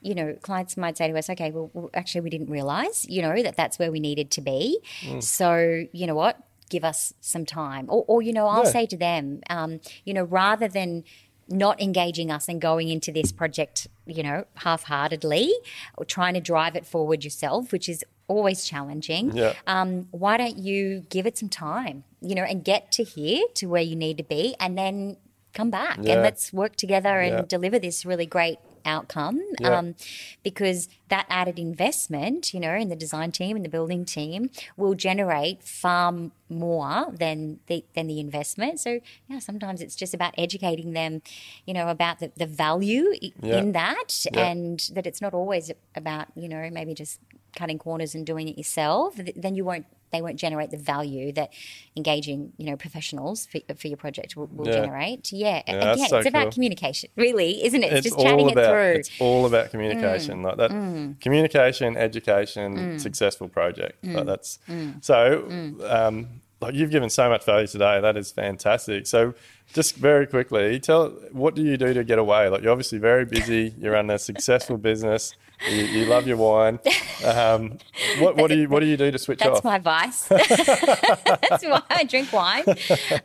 you know, clients might say to us, okay, well, well, actually, we didn't realize, you know, that that's where we needed to be. Mm. So, you know what? Give us some time. Or, or you know, I'll Yeah. say to them, um, you know, rather than not engaging us and going into this project, you know, half heartedly or trying to drive it forward yourself, which is always challenging. Yeah. Um, why don't you give it some time, you know, and get to here to where you need to be and then come back Yeah. and let's work together and Yeah. deliver this really great outcome Yeah. um, because that added investment you know in the design team and the building team will generate far more than the than the investment so yeah sometimes it's just about educating them you know about the, the value Yeah. in that Yeah. and that it's not always about you know maybe just cutting corners and doing it yourself then you won't they won't generate the value that engaging you know professionals for, for your project will, will Yeah. generate. Yeah, Yeah, again, so it's about cool. communication, really, isn't it? It's, it's just chatting all about it through. it's all about mm. communication like that mm. communication education mm. successful project like that's so um, like you've given so much value today that is fantastic so just very quickly tell what do you do to get away like you're obviously very busy you run a successful business you, you love your wine um, what, what do you what do you do to switch That's off That's my vice. That's why I drink wine.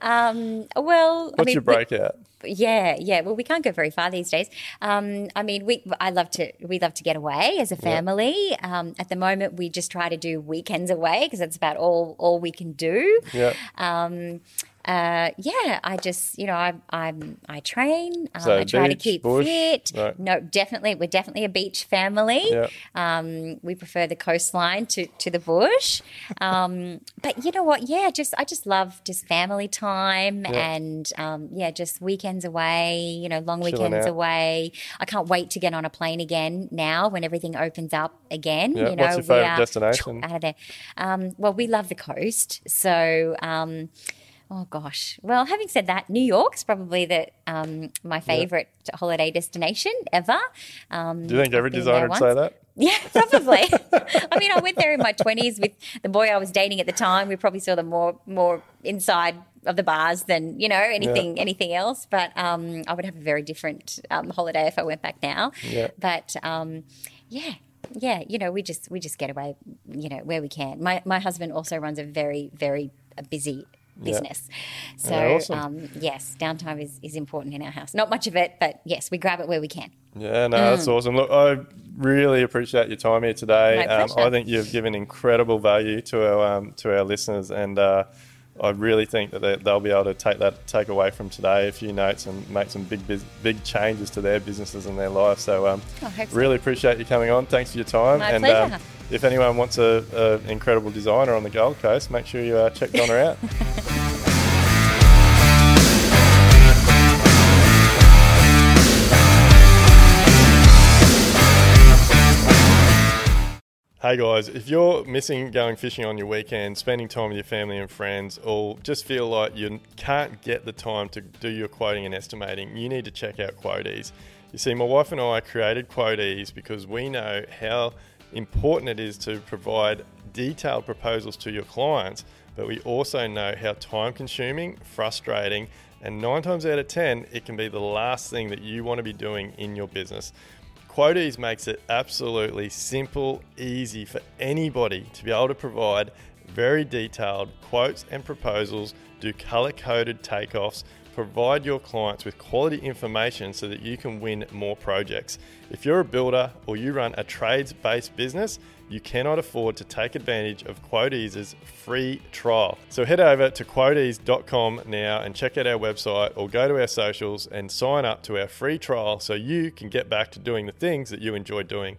Um, well, I what's mean, your breakout Yeah, yeah. Well, we can't go very far these days. Um, I mean, we I love to we love to get away as a family. Um, at the moment, we just try to do weekends away because that's about all all we can do. yeah Um, uh, yeah, I just you know I I'm I train. Um, So I try to keep bush, fit. right. No, definitely we're definitely a beach family. Yeah. Um, we prefer the coastline to, to the bush. Um, but you know what? Yeah, just I just love just family time Yeah. and um, yeah, just weekends away. You know, long Chilling weekends out. away. I can't wait to get on a plane again now when everything opens up again. Yeah, You know, what's your are destination? Out of there. Um, well, we love the coast, so. Oh gosh. Well, having said that, New York's probably the um, my favorite holiday destination ever. Um, do you think every designer would say that Yeah, probably. I mean, I went there in my twenties with the boy I was dating at the time. We probably saw them more more inside of the bars than you know anything anything else. But um, I would have a very different um, holiday if I went back now. Yeah. But um, yeah. Yeah, you know, we just we just get away, you know, where we can. My my husband also runs a very very busy business, so Yeah, awesome. um, yes, downtime is is important in our house. Not much of it, but yes, we grab it where we can. Yeah, no, that's awesome. Look, I really appreciate your time here today. Mm. Um. I think you've given incredible value to our um, to our listeners, and uh, I really think that they, they'll be able to take that take away from today a few notes and make some big big changes to their businesses and their life. So, um, I so. really appreciate you coming on. Thanks for your time. My and pleasure. Um, if anyone wants a, a incredible designer on the Gold Coast, make sure you uh, check Donna out. Hey guys, if you're missing going fishing on your weekend, spending time with your family and friends, or just feel like you can't get the time to do your quoting and estimating, you need to check out Quotease. You see, my wife and I created Quotease because we know how important it is to provide detailed proposals to your clients, but we also know how time consuming, frustrating, and nine times out of 10, it can be the last thing that you want to be doing in your business. Quotease makes it absolutely simple, easy for anybody to be able to provide very detailed quotes and proposals, do color coded takeoffs, provide your clients with quality information so that you can win more projects. If you're a builder or you run a trades based business, you cannot afford to take advantage of Quotease's free trial. So head over to quotease.com now and check out our website or go to our socials and sign up to our free trial so you can get back to doing the things that you enjoy doing.